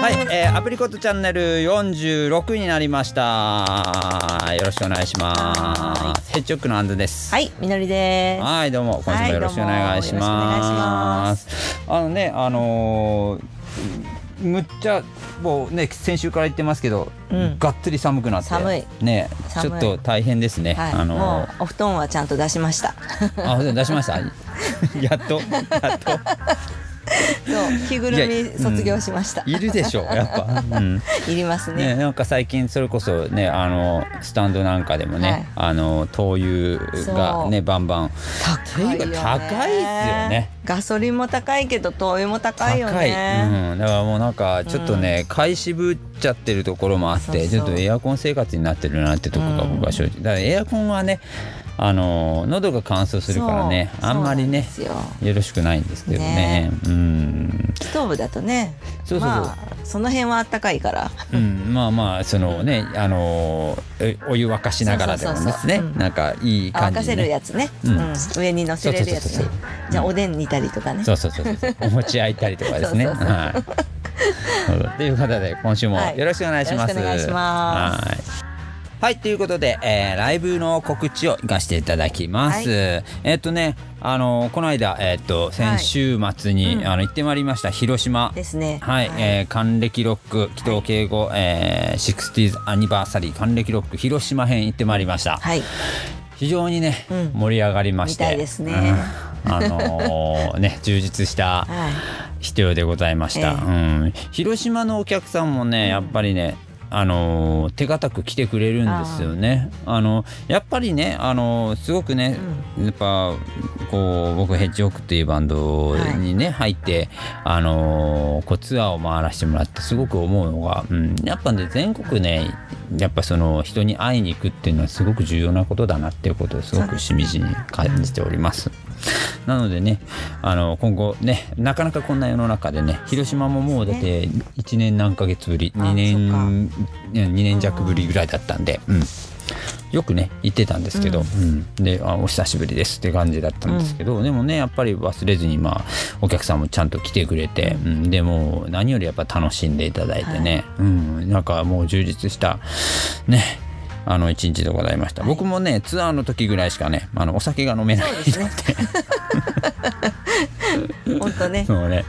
はい、えー、アプリコットチャンネル46になりました。よろしくお願いします。ヘッジホックのアンドです。はい、みのりです。はい、どうも、今週もよろしくお願いします。あのね、あのーむっちゃもうね先週から言ってますけど、うん。がっつり寒くなって。寒い。ねちょっと大変ですね、はい、あのもうお布団はちゃんと出しました。あ出しました？やっとやっとそう、着ぐるみ卒業しました。いるでしょやっぱ、うん、いりますね、ね。なんか最近それこそねあのスタンドなんかでもね、はい。あの灯油がねバンバン。高いよね。高いっすよね。ガソリンも高いけど灯油も高いよね。うん、だからもうなんかちょっとね、買い渋っちゃってるところもあってちょっとエアコン生活になってるなってとこが僕は正直、だからエアコンはねあの喉が乾燥するからね。あんまりねよ。よろしくないんですけどね。ね。うん。ストーブだとね。そうそうそう。まあ、その辺はあったかいから。うん、まあまあそのねあのえお湯沸かしながらでもですね。なんかいいあ沸かせ感じで、ね、るやつね、ううん。ん上に乗せれるやつね。じゃあおでん煮たりとかね。そうそうそうそう。お餅焼いたりとかですね。はい。ということで今週もはい。よろしくお願いします、よろしくお願いします。はいはいということで、えーライブの告知を行かせていただきます、はえっとねあのこの間、えっと先週末に、うん。あの行ってまいりました広島。ですね。はい、えー還暦ロック紀藤敬吾、えー、60th アニバーサリー還暦ロック広島編行ってまいりました、はい。非常にね、うん。盛り上がりまして。みたいですね。うん。あのー ね充実したはい。必要でございました、ええ。うん、広島のお客さんもねやっぱりねあのー手堅く来てくれるんですよね。あのやっぱりね、あのーすごくね、やっぱこう僕ヘッジホックっていうバンドにね、入ってあのーこうツアーを回らせてもらってすごく思うのが、うん、やっぱね全国ねやっぱその人に会いに行くっていうのはすごく重要なことだなっていうことをすごくしみじみ感じております。なのでねあの今後ねなかなかこんな世の中でね広島ももうだって1年何ヶ月ぶりあ2年2年弱ぶりぐらいだったんで、うん、よくね行ってたんですけど、うん。であお久しぶりですって感じだったんですけど、でもねやっぱり忘れずにまあお客さんもちゃんと来てくれて、うん、でもう何よりやっぱ楽しんでいただいてね、うん、なんかもう充実したねあの一日でございました、僕もねツアーの時ぐらいしかねあのお酒が飲めないそうで 本当ね。そうね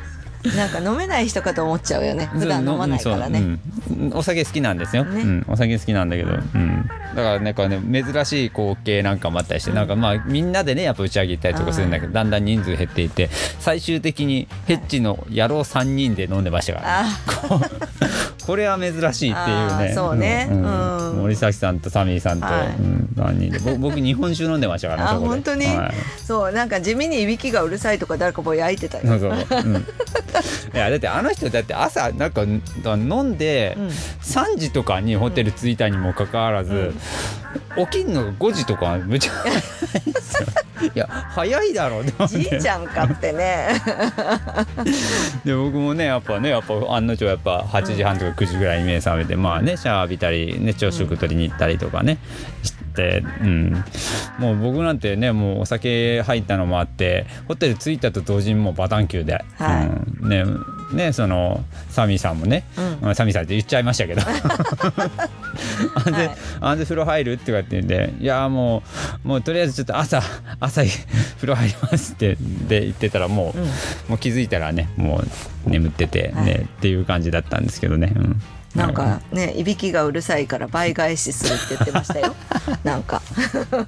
なんか飲めない人かと思っちゃうよね。普段飲まないからね、そううん。お酒好きなんですよ、ね。うん、お酒好きなんだけど、うん、だからなんかね珍しい光景なんかもあったりして、なんかまあみんなでねやっぱ打ち上げ行ったりとかするんだけどだんだん人数減っていって最終的にヘッジの野郎3人で飲んでましたから、ね、あ これは珍しいっていうね。そうね。森崎さんとサミーさんと、はい。うん、3人で。ぼ僕日本酒飲んでましたからね本当に、はい。そうなんか地味にいびきがうるさいとか誰かもう焼いてたよ。そうそう、うん、いやだってあの人だって朝なんか飲んでうん。3時とかにホテル着いたにもかかわらず、起きんのが5時とかむちゃ早 いや早いだろうじいちゃんかってね。で僕もねやっぱねやっぱ案の定やっぱ8時半とか9時ぐらいに目覚めて、まあねシャワー浴びたりね朝食取りに行ったりとかねして、うん、もう僕なんてねもうお酒入ったのもあってホテル着いたと同時にもうバタンキューで、はい。うん、ねねそのサミーさんもね、うん。まあサミーさんって言っちゃいましたけど。あんで、はい。あんで風呂入るってかって言うんでいやもうもうとりあえずちょっと朝朝風呂入りますってで言ってたらもう、うん。もう気づいたらねもう眠っててね、はい。っていう感じだったんですけどね、うん、なんかねいびきがうるさいから倍返しするって言ってましたよ。なんか。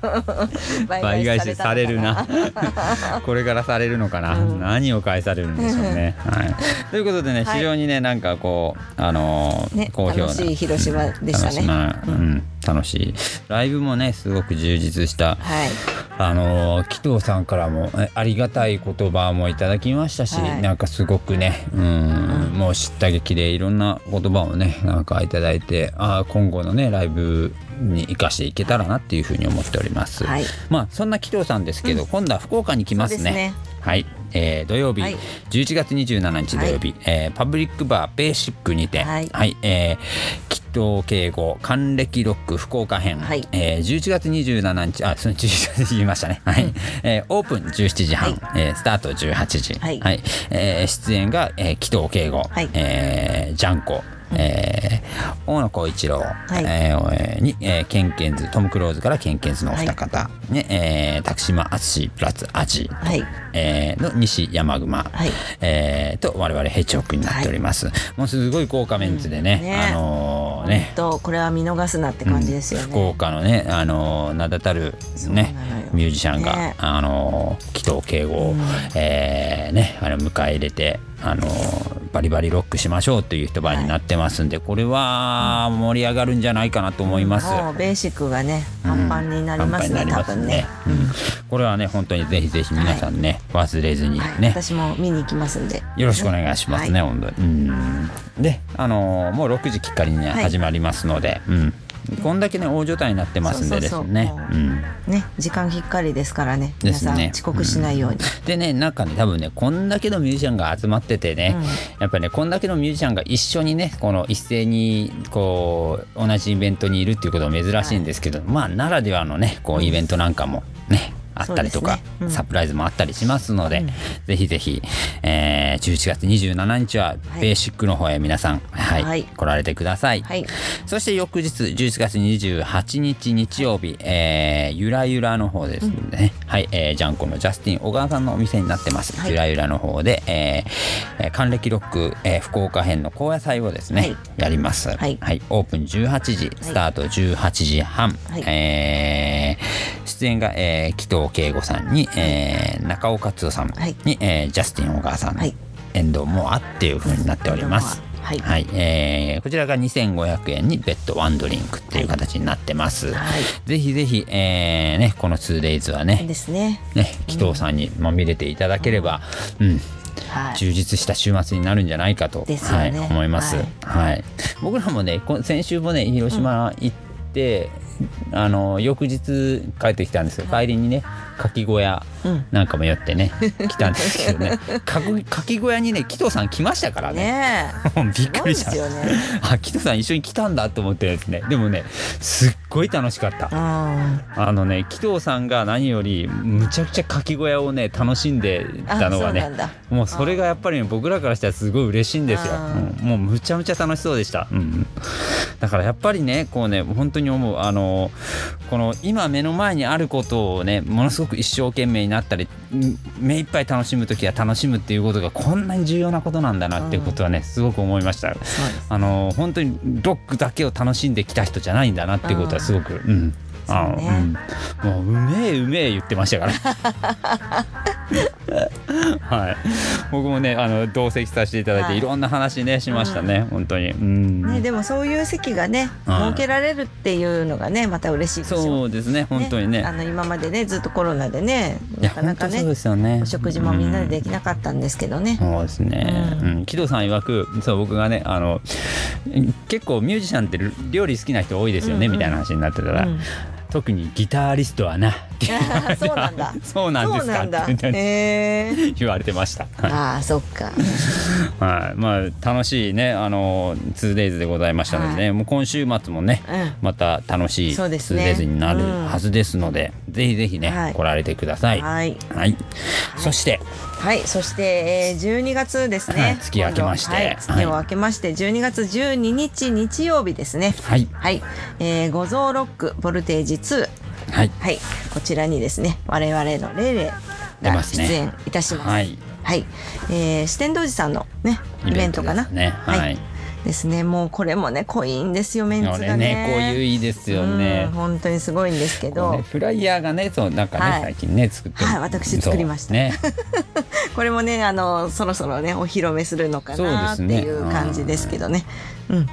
倍返しされるな。これからされるのかな、うん。何を返されるんでしょうね、はい、ということでねはい。非常にねなんかこうあのーね好評な楽しい広島でしたね。うん、楽しい。ライブもねすごく充実した。はい。あのー紀藤さんからもえありがたい言葉もいただきましたし、はい。なんかすごくねうん、もう知った激でいろんな言葉をねなんかいただいてあー今後のねライブに生かしていけたらなっていうふうに思っております。はい。まあそんな紀藤さんですけど、今度は福岡に来ますね。ね。はい、えー土曜日、はい。11月27日土曜日、えーパブリックバーベーシックにて、はい。えー、吉藤敬吾還暦ロック福岡編、はい。えー11月27日あその11月言いましたね、はい。えーオープン17時半、はい。えースタート18時、はい。えー出演が、えー、紀藤敬吾、はい。えージャンコえー大野浩一郎、い。えーに、えーケンケンズトム・クローズからケンケンズのお二方、ねえー、拓島淳プラスアジ、はい。えーの西山熊、はい。えーと我々ヘチョウクになっております、もうすごい豪華メンツでね,、うんね。あのーね。とこれは見逃すなって感じですよね、福岡のね、あのー名だたるねミュージシャンが、ねあのー紀藤敬吾を、えーねあの迎え入れて、あのーバリバリロックしましょうという一晩になってますんで、これは盛り上がるんじゃないかなと思います。もうベーシックがねパンパンになりますね、パンパンになり多分ね、うん。これはね本当にぜひぜひ皆さんね、忘れずにはい。ね、私も見に行きますんで。よろしくお願いしますね、はい。本当に。うん。で、あのーもう6時きっかりにはい。始まりますので、うん、こんだけね大所帯になってますんでですね。ね時間きっかりですからね。皆さん遅刻しないように、でねなんかね多分ねこんだけのミュージシャンが集まっててね、やっぱりねこんだけのミュージシャンが一緒にねこの一斉にこう同じイベントにいるっていうことは珍しいんですけど、まあならではのねこうイベントなんかもね、あったりとか、ね。うん。サプライズもあったりしますので、ぜひぜひ、えー、11月27日ははい。ベーシックの方へ皆さん、はいはい。来られてください。はい。そして翌日11月28日日曜日、えーゆらゆらの方ですね、はい、えージャンコのジャスティン小川さんのお店になってます、はい。ゆらゆらの方で、えーえー還暦ロック、えー福岡編の高野祭をですね、はい。やります、はい。オープン18時スタート18時半、はい。えー出演が、えー紀藤敬吾さんに、えー中尾克夫さんに、はい。えージャスティン小川さん、はい。遠藤もあっていう風になっております。はい。はい、えーこちらが2500円にベッドワンドリンクっていう形になってます。はい。ぜひぜひ、えーね、この 2days はね、ですね。ね、紀藤さんにまみれていただければ、うん、はい。充実した週末になるんじゃないかと、ね。はい、思います、ははいい。僕らもねこ先週もね広島行って、あの翌日帰ってきたんですけど帰りにねかき小屋うん。なんかも寄ってね、来たんですけどね。かき小屋にね紀藤さん来ましたからね。びっくりした。ね。あ紀藤さん一緒に来たんだと思ってですね。でもねすっごい楽しかった。うん。あのね紀藤さんが何よりむちゃくちゃかき小屋をね楽しんでたのがねもうそれがやっぱりね僕らからしたらすごい嬉しいんですよ、あうん。もうむちゃむちゃ楽しそうでした、うん、だからやっぱりねこうね本当に思うあのこの今目の前にあることをねものすごく一生懸命になったりうん目いっぱい楽しむ時は楽しむっていうことがこんなに重要なことなんだなっていうことはねすごく思いました。あの本当にロックだけを楽しんできた人じゃないんだなっていうことはすごく、うん。あうね。うん、もううめえうめえ言ってましたから はい。僕もねあの同席させていただいて、はい。い、ろんな話ねしましたね、本当に。うん、ね、でもそういう席がねはい。設けられるっていうのがねまた嬉しいですよ。そうですね本当にね。あの今までねずっとコロナでねなかなか本当そうでね。お食事もみんなでできなかったんですけどね、そうですね、ううん、木戸さん曰くそう僕がねあの結構ミュージシャンって料理好きな人多いですよね、うんうん。みたいな話になってたら、うん特にギタリストはな。そうなんだ。そうなんですか。って 言われてました。ああそっか。はい、まあ楽しいねあの 2days でございましたのでね、はもう今週末もね、うん。また楽しいそうですね。2days になるうん。はずですので、ぜひぜひね、はい。来られてください。はい。はい。そしてはいそして、えー、12月ですね、はい月明けまして。はい、はい。月を明けまして12月12日日曜日ですね。はい。はい、えー、五臓ロックボルテージ2はい。はい。こちらにですね我々のレイレが出演いたします。はい。はい、えー、四天王寺さんのねイベントかな。ねはいですね。もうこれもね濃いんですよメンツがね。ねこういですよね。うん。本当にすごいんですけど。ねフライヤーがねそうなんかね、はい。最近ね作ってはい私作りました。ね。これもねあのそろそろねお披露目するのかなっていう感じですけどね。うん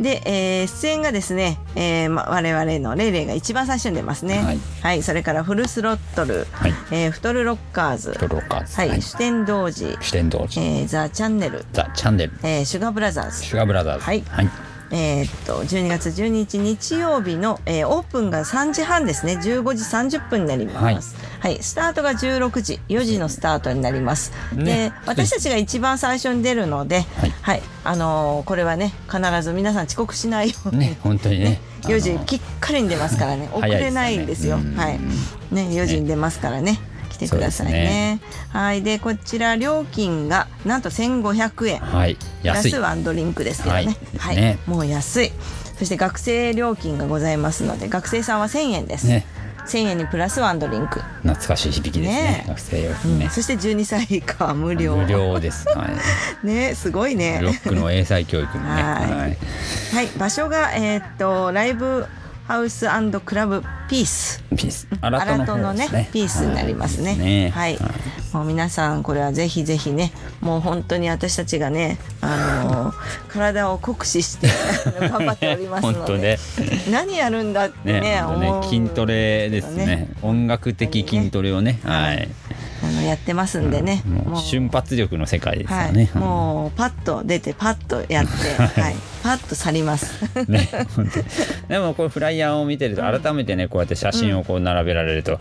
で、えー出演がですね、えーま、我々のレイレイが一番最初に出ますね。ははいい、それからフルスロットル、はい。えーフトルロッカーズ、トロッカーズ。はい、四天王寺、四天王寺、えーザ・チャンネル、ザ・チャンネル。えーシュガーブラザーズ、シュガーブラザーズ。はい。はいえーっと12月12日日曜日の、えーオープンが3時半ですね。15時30分になります。はい、スタートが16時4時のスタートになります。ね。で私たちが一番最初に出るので、はい。はい、あのーこれはね必ず皆さん遅刻しないように。ね本当にね。4時きっかりに出ますからね。遅れないんですよ早いですよ。ねはい。ね4時に出ますからね来てくださいね。はい。でこちら料金がなんと1500円。はい。プラ安いスワンドリンクですけどね。ははいい、ね。もう安い。そして学生料金がございますので学生さんは1000円です、ね。1000円にプラスワンドリンク、懐かしい響きですね。ね。学生用う品ねん。そして12歳以下は無料。無料です。はい。ねすごいね。ロックの英才教育のね。はい。はい。はい。場所がえーっとライブハウスクラブピース。ピース。アラトのね。ピースになりますね。はい、もう皆さんこれはぜひぜひね、もう本当に私たちがね、あのー体を酷使して 頑張っておりますので、何やるんだってねね筋トレですね。音楽的筋トレをね。はいあのやってますんでね、もう瞬発力の世界ですよはい。ね、もうパッと出てパッとやって、はい、パッと去ります。ねでもこれフライヤーを見てると改めてねこうやって写真をこう並べられると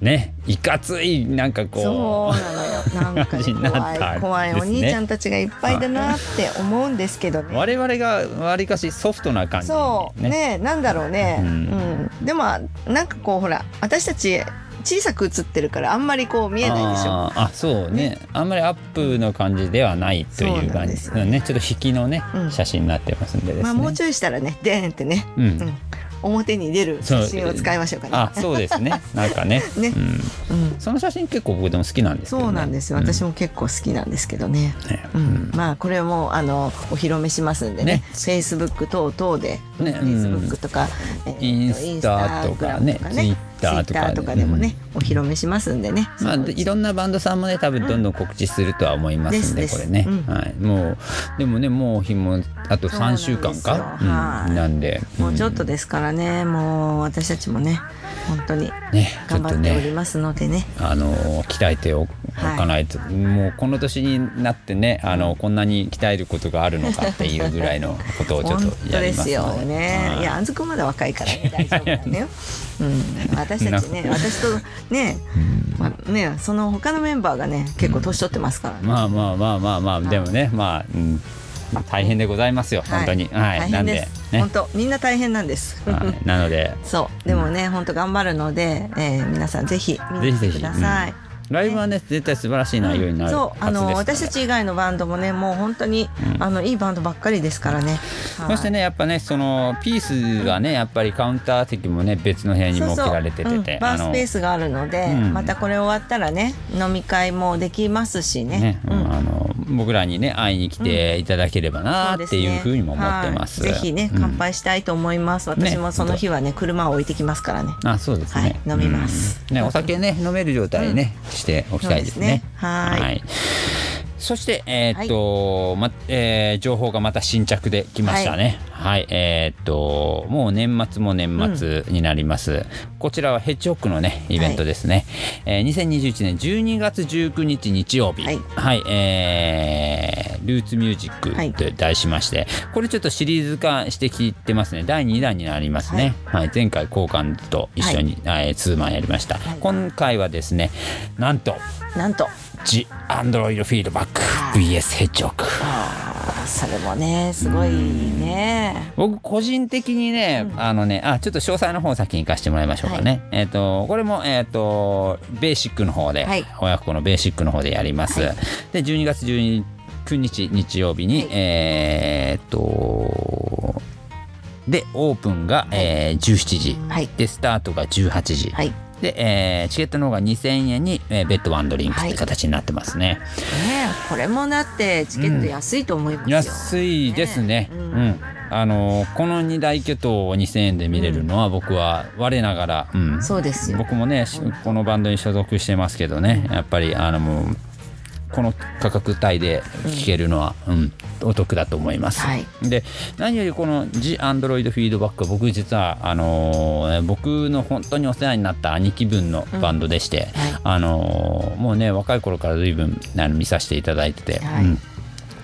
ねいかついなんかそうこなのよ。なんか 怖い怖いお兄ちゃんたちがいっぱいだなって思うんですけどね。う我々がわりかしソフトな感じにそう。ねなんだろうね、ううんん。でもなんかこうほら私たち小さく写ってるからあんまりこう見えないでしょ。あーあそうね。あんまりアップの感じではないという感じですよね。ねちょっと引きのね、うん。写真になってますんでですね、まあもうちょいしたらねでーんってね、うん。うん。表に出る写真を使いましょうかね。あそうですね。なんかね。ね。うん、うん。その写真結構僕でも好きなんですね、そうなんですよ。私も結構好きなんですけどね、ね。うん。まあこれもあのお披露目しますんでね。ね。Facebook 等々で、ね。うん。Facebook とか、えーとインスタとかね Instagram Twitter とかとかでもね、お披露目しますんでね、まあ、でいろんなバンドさんもね多分どんどん告知するとは思いますんで、これね、うんはい、もうでもねもう日もあと3週間かなん。で。もうちょっとですからね、もう私たちもね本当に頑張っておりますのでね。あの鍛えておはいかないと、もうこの年になってねあのこんなに鍛えることがあるのかっていうぐらいのことをちょっ本とやりますすよね、はい。い、やあんずくんまだ若いからね大丈夫だよ、うん、私たちね私とね,、まあ、ねその他のメンバーがね結構年取ってますからね、まあまあまあまあまあでもねまあ、うん、大変でございますよ本当に。はい、大なんでね。本当みんな大変なんです、はい、なので。そう。でもね本当頑張るので、えー皆さんぜひ見に来てください。ライブはね絶対素晴らしい内容になるそうあはずですの私たち以外のバンドもねもう本当に、あのいいバンドばっかりですからね。はい。そしてねやっぱねそのピースがねやっぱりカウンター席もね別の部屋に設けられてててうん。バースペースがあるので、うんまたこれ終わったらね飲み会もできますしね。あの僕らにね会いに来ていただければなっていうふうにも思ってます。はい。ぜひねうん。乾杯したいと思います。私もその日はね車を置いてきますからね。あそうですね、はい飲みます。うん。ねお酒ね飲める状態にね、しておきたいですね。すね。はいそして、えーっとまえー情報がまた新着できましたね。はい、えーっともう年末も年末になります。こちらはヘッジホックのねイベントですね。えー2021年12月19日日曜日、はい。はい、えールーツミュージックと題しまして、これちょっとシリーズ化してきてますね。第2弾になりますね。はい、前回交換と一緒に、はい、ツーマンやりました。はい。今回はですね、なんとなんと The Android Feedback VS ヘッジホック。あーそれもねすごいね。僕個人的にね、あのねあちょっと詳細の方を先に行かせてもらいましょうかね、えっ、とこれもえっ、とベーシックの方で、はい。親子のベーシックの方でやります、はい。で12月19日日曜日に、はい。えっ、とでオープンが、えー17時、はい。でスタートが18時、はい。で、えーチケットの方が2000円に、えーベッドワンドリンクって形になってますね、ねえこれもだってチケット安いと思いますよ。安いですね。うねうんん。あのこの二大巨頭を2000円で見れるのは僕は我ながら、うん、そうですよ。僕もねしこのバンドに所属してますけどねやっぱりあのもうこの価格帯で聴けるのは、うんお得だと思います。はい。で何よりこの The Android Feedback 僕実はあのー僕の本当にお世話になった兄貴分のバンドでして、はい。あのーもうね若い頃から随分あの見させていただいてて、はい。うん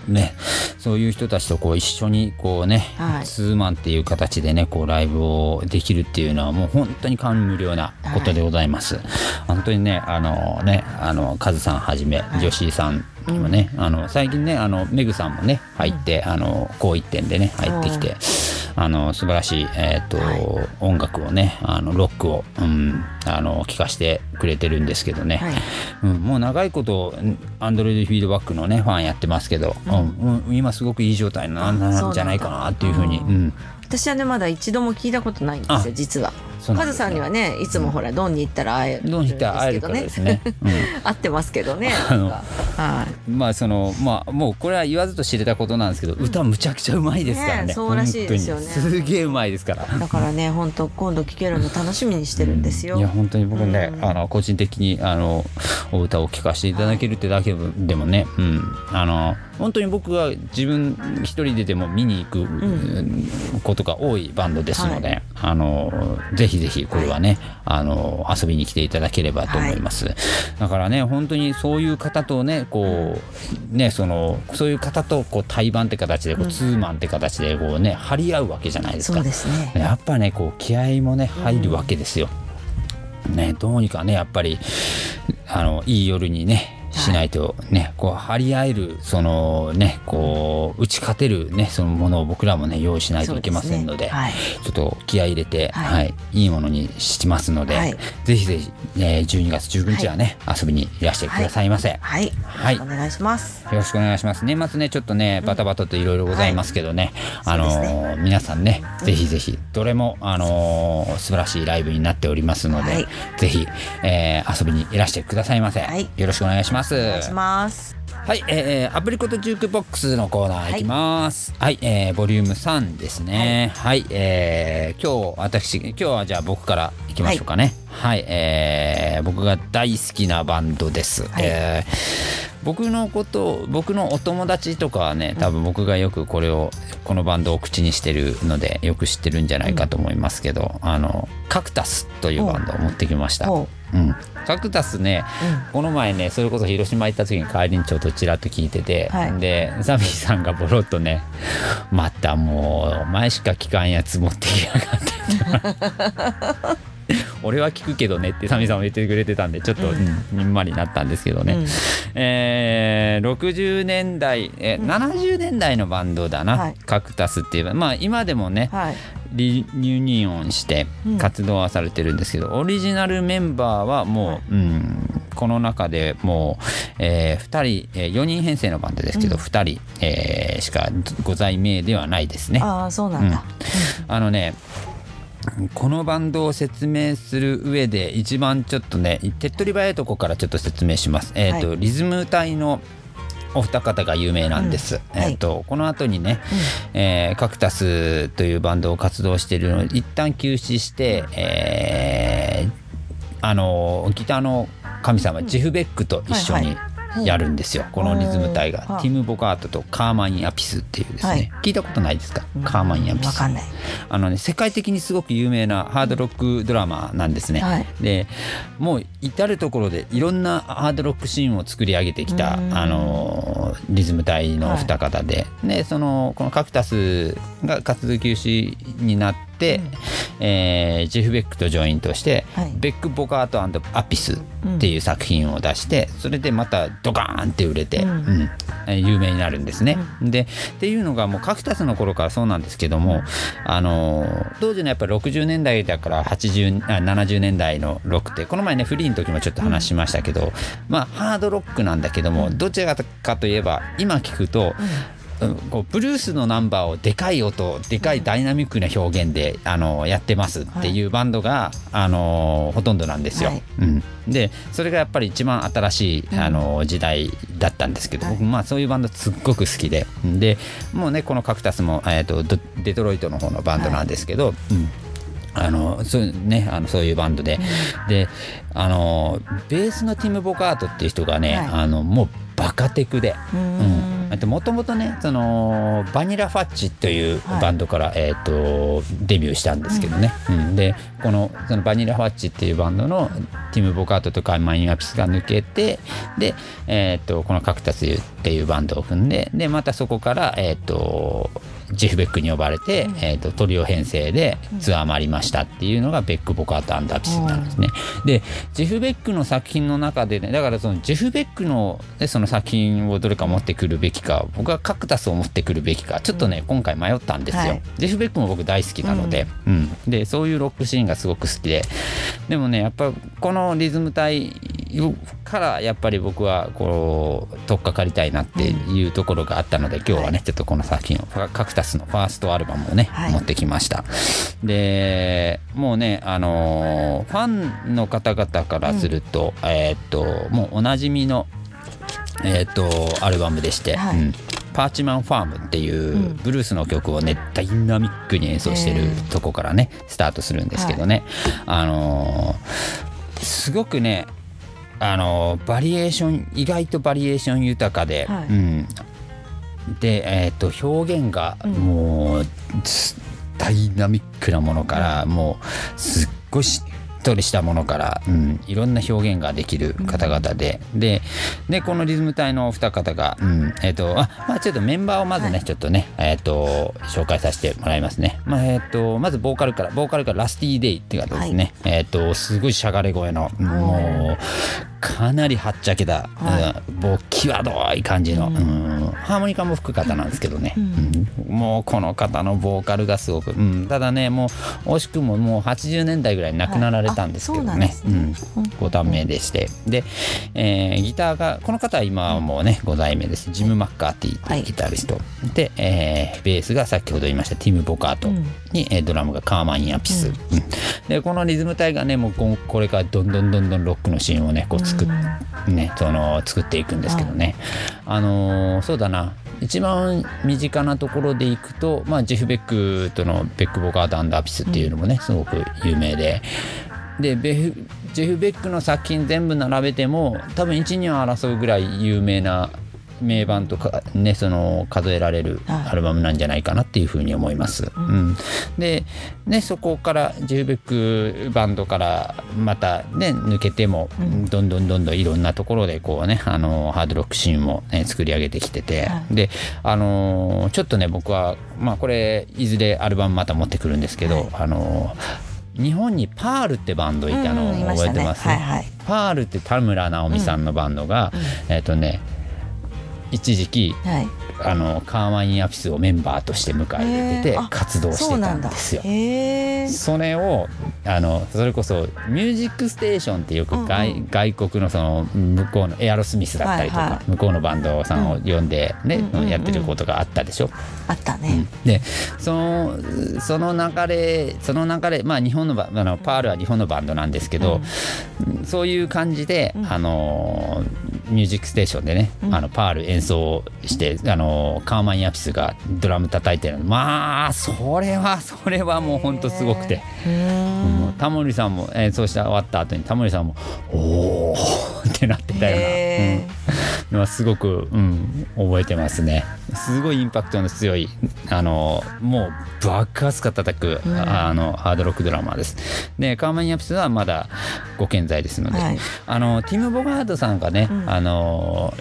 ねそういう人たちとこう一緒にこうね、はい、ツーマンっていう形でねこうライブをできるっていうのはもう本当に感無量なことでございます。はい、本当にねあのねあのカズさんはじめ、はい、吉井さんにもね、あの最近ねあのメグさんもね入って、うん、あのこう一点でね入ってきて。あの素晴らしい、えーと、はい、音楽をねあのロックを、うん、あの聴かせてくれてるんですけどね、はい、うん、もう長いことアンドロイドフィードバックのねファンやってますけど、うん、うん、今すごくいい状態なんじゃないかなっていうふうに。うん私はねまだ一度も聞いたことないんですよ実は。カズさんにはねいつもほらドンに行ったら会えるんですけどね。ねうん、会ってますけどね。はい。まあそのまあもうこれは言わずと知れたことなんですけど、歌むちゃくちゃうまいですからね。ねそうらしいですよね。すげえうまいですから。だからね本当今度聴けるの楽しみにしてるんですよ。いや本当に僕ね、あの個人的にあのお歌を聴かせていただけるってだけでもね、うん、あの本当に僕が自分一人ででも見に行くことが多いバンドですので、はい、あのぜひぜひこれはね、はい、あの遊びに来ていただければと思います、はい、だからね本当にそういう方とねこうねそのそういう方とこう対バンって形でこう、ツーマンって形でこうね張り合うわけじゃないですか、ね、やっぱねこう気合もね入るわけですよ、ねどうにかねやっぱりあのいい夜にねしないとね、こう張り合えるそのねこう打ち勝てるねそのものを僕らもね用意しないといけませんので、ね。はい、ちょっと気合い入れて、はい、はい、いいものにしますので、はい、ぜひぜひ、えー、12月19日はね、遊びにいらしてくださいませ。はい、はい、お願いします。よろしくお願いします。年末ねちょっとねバタバタといろいろございますけどね、あのーね、皆さんね、ぜひぜひどれもあのー、素晴らしいライブになっておりますので、ぜひ、えー、遊びにいらしてくださいませ。よろしくお願いします。ますお願いしますはい、えー、アプリコットジュークボックスのコーナーいきます。はい、はい、えー、ボリューム3ですね。はい、はい、えー、今日私今日はじゃあ僕からいきましょうかね。はい、はい、えー、僕が大好きなバンドです。はい、えー僕のこと僕のお友達とかはね多分僕がよくこれをこのバンドを口にしてるのでよく知ってるんじゃないかと思いますけど、あのカクタスというバンドを持ってきました。うん、カクタスね、うん、この前ねそれこそ広島行った時に帰りにちょっとちらっと聞いてて、はい、でサミーさんがボロッとね またもう前しか聞かんやつ持ってきやがって 俺は聞くけどねってサミさんも言ってくれてたんでちょっと、うん、にんまりなったんですけどね、うん、えー、60年代、えー、70年代のバンドだな、はい、カクタスっていうまあ今でもね、はい、リユニオンして活動はされてるんですけど、うん、オリジナルメンバーはもう、うん、この中でもう、えー、2人、えー、4人編成のバンドですけど、うん、2人、えー、しかご在名ではないですね。あそうなんだ、うん、あのねこのバンドを説明する上で一番ちょっとね手っ取り早いとこからちょっと説明します。えっ、ー、と、はい、リズム隊のお二方が有名なんです。うん、えっ、ー、と、はい、この後にね、うん、えー、カクタスというバンドを活動しているのを一旦休止して、えー、あのギターの神様、ジフベックと一緒に、はいはいやるんですよ、このリズム隊が、ティム・ボカートとカーマン・アピスっていうですね、はい、聞いたことないですか、カーマン・アピス。あのね世界的にすごく有名なハードロックドラマなんですね、はい、でもう至る所でいろんなハードロックシーンを作り上げてきたあのリズム隊の二方で、はい、でそのこのカクタスが活動休止になって、うん、えー、ジェフ・ベックとジョイントして、はい、ベック・ボカートアピスっていう作品を出して、それでまたドカーンって売れて、うん、うん、有名になるんですね。でっていうのがもうカクタスの頃からそうなんですけども、あの当時のやっぱり60年代だから80あ70年代のロックってこの前ねフリーの時もちょっと話しましたけど、まあハードロックなんだけどもどちらかといえば今聞くと、こうブルースのナンバーをでかい音でかいダイナミックな表現であのやってますっていうバンドが、あのほとんどなんですよ。はい、うん、でそれがやっぱり一番新しいあの時代だったんですけど、僕まあそういうバンドすっごく好きで。でもうねこのカクタスも、えーと、デトロイトの方のバンドなんですけど。うんあのそうねあのそういうバンドで、うん、であのベースのティム・ボカートっていう人がね、はい、あのもうバカテクで、うん。もともとねそのバニラファッチというバンドから、はい、えーと、デビューしたんですけどね、うん、うん、でこのそのバニラファッチっていうバンドのティム・ボカートとかマインアピスが抜けてで、えーと、このカクタスっていうバンドを組んででまたそこから、えーとジェフ・ベックに呼ばれて、うん、えーと、トリオ編成でツアー回りましたっていうのがベック・ボカート・アンダーピスなんですね。うん、でジェフ・ベックの作品の中でねだからそのジェフ・ベックのその作品をどれか持ってくるべきか僕はカクタスを持ってくるべきかちょっとね、うん、今回迷ったんですよ。はい、ジェフ・ベックも僕大好きなので,、うん。でそういうロックシーンがすごく好きで。でもねやっぱこのリズム隊からやっぱり僕はこう取っかかりたいなっていうところがあったので、今日はねちょっとこの作品をカクタスのファーストアルバムをね、はい、持ってきました。でもうねあのファンの方々からすると、うん、えー、っともうおなじみのえー、っとアルバムでして、はい、うん。パーチマンファームっていうブルースの曲をねダイナミックに演奏してるとこからねスタートするんですけどね、あのー、すごくねあのバリエーション意外とバリエーション豊かで、はい、うん、で、えーと、表現がもう、うん、ダイナミックなものから、もうすっごいしっとりしたものから、うん、いろんな表現ができる方々で、うん、ででこのリズム隊のお二方が、うん。えーとあまあ、ちょっとメンバーをまずね、はい、ちょっとね、えーと、紹介させてもらいますね、まあえーと、まずボーカルからボーカルからラスティーデイって方ですね、はい、えーと、すごいしゃがれ声のもうかなりはっちゃけた、はい、もう際どい感じの、うん、ハーモニカも吹く方なんですけどね、うん、もうこの方のボーカルがすごく、うん、ただねもう惜しくももう80年代ぐらいに亡くなられたんですけどね,、はいね。うん、ご短命でして。で、えー、ギターがこの方は今はもうね5代目です。ジム・マッカーティーっていうギタリスト、はい、で、えー、ベースが先ほど言いましたティム・ボカートに、うん、ドラムがカーマン・ヤピス、でこのリズム隊がねもうこれからどんどんどんどんロックのシーンをねこう作っ,、ね、その作っていくんですけどね、あのそうだな。一番身近なところでいくと、まあ、ジェフ・ベックとのベック・ボカード・アンダーピスっていうのもね、すごく有名で。でベフジェフ・ベックの作品全部並べても多分1、2を争うぐらい有名な名盤とかねその数えられるアルバムなんじゃないかなっていうふうに思います。うん、で、ね、そこからジェフベックバンドからまたね抜けてもどんどんどんどんいろんなところでこうねあのハードロックシーンも、ね、作り上げてきてて、はい、であのちょっとね僕はまあこれいずれアルバムまた持ってくるんですけど、はい、あの日本にパールってバンドいたの覚えてます、ねはいはい、パールって田村直美さんのバンドが、うん、えっ、ー、とね一時期、はい、あのカーマインアフィスをメンバーとして迎え入れてて活動してたんですよ。それをあのそれこそ「ミュージックステーション」ってよく外うんうん、外国のその向こうのエアロスミスだったりとか、はいはい、向こうのバンドさんを呼んでね、うん、やってることがあったでしょ？あったね。うん、でそのその流れその流れまあ日本のあのパールは日本のバンドなんですけど、うん、そういう感じで、あのミュージックステーションでね、あのパール演奏してあのカーマン・ヤピスがドラム叩いてるまあそれはそれはもうほんとすごくて、うん、タモリさんも演奏して終わった後にタモリさんも「おお!」ってなってたような、うん、のはすごく、うん、覚えてますね。すごいインパクトの強いあのもう爆発か叩く、うん、あのハードロックドラマーです。でカーマン・ヤピスはまだご健在ですので、はい、あのティム・ボガードさんがね、あの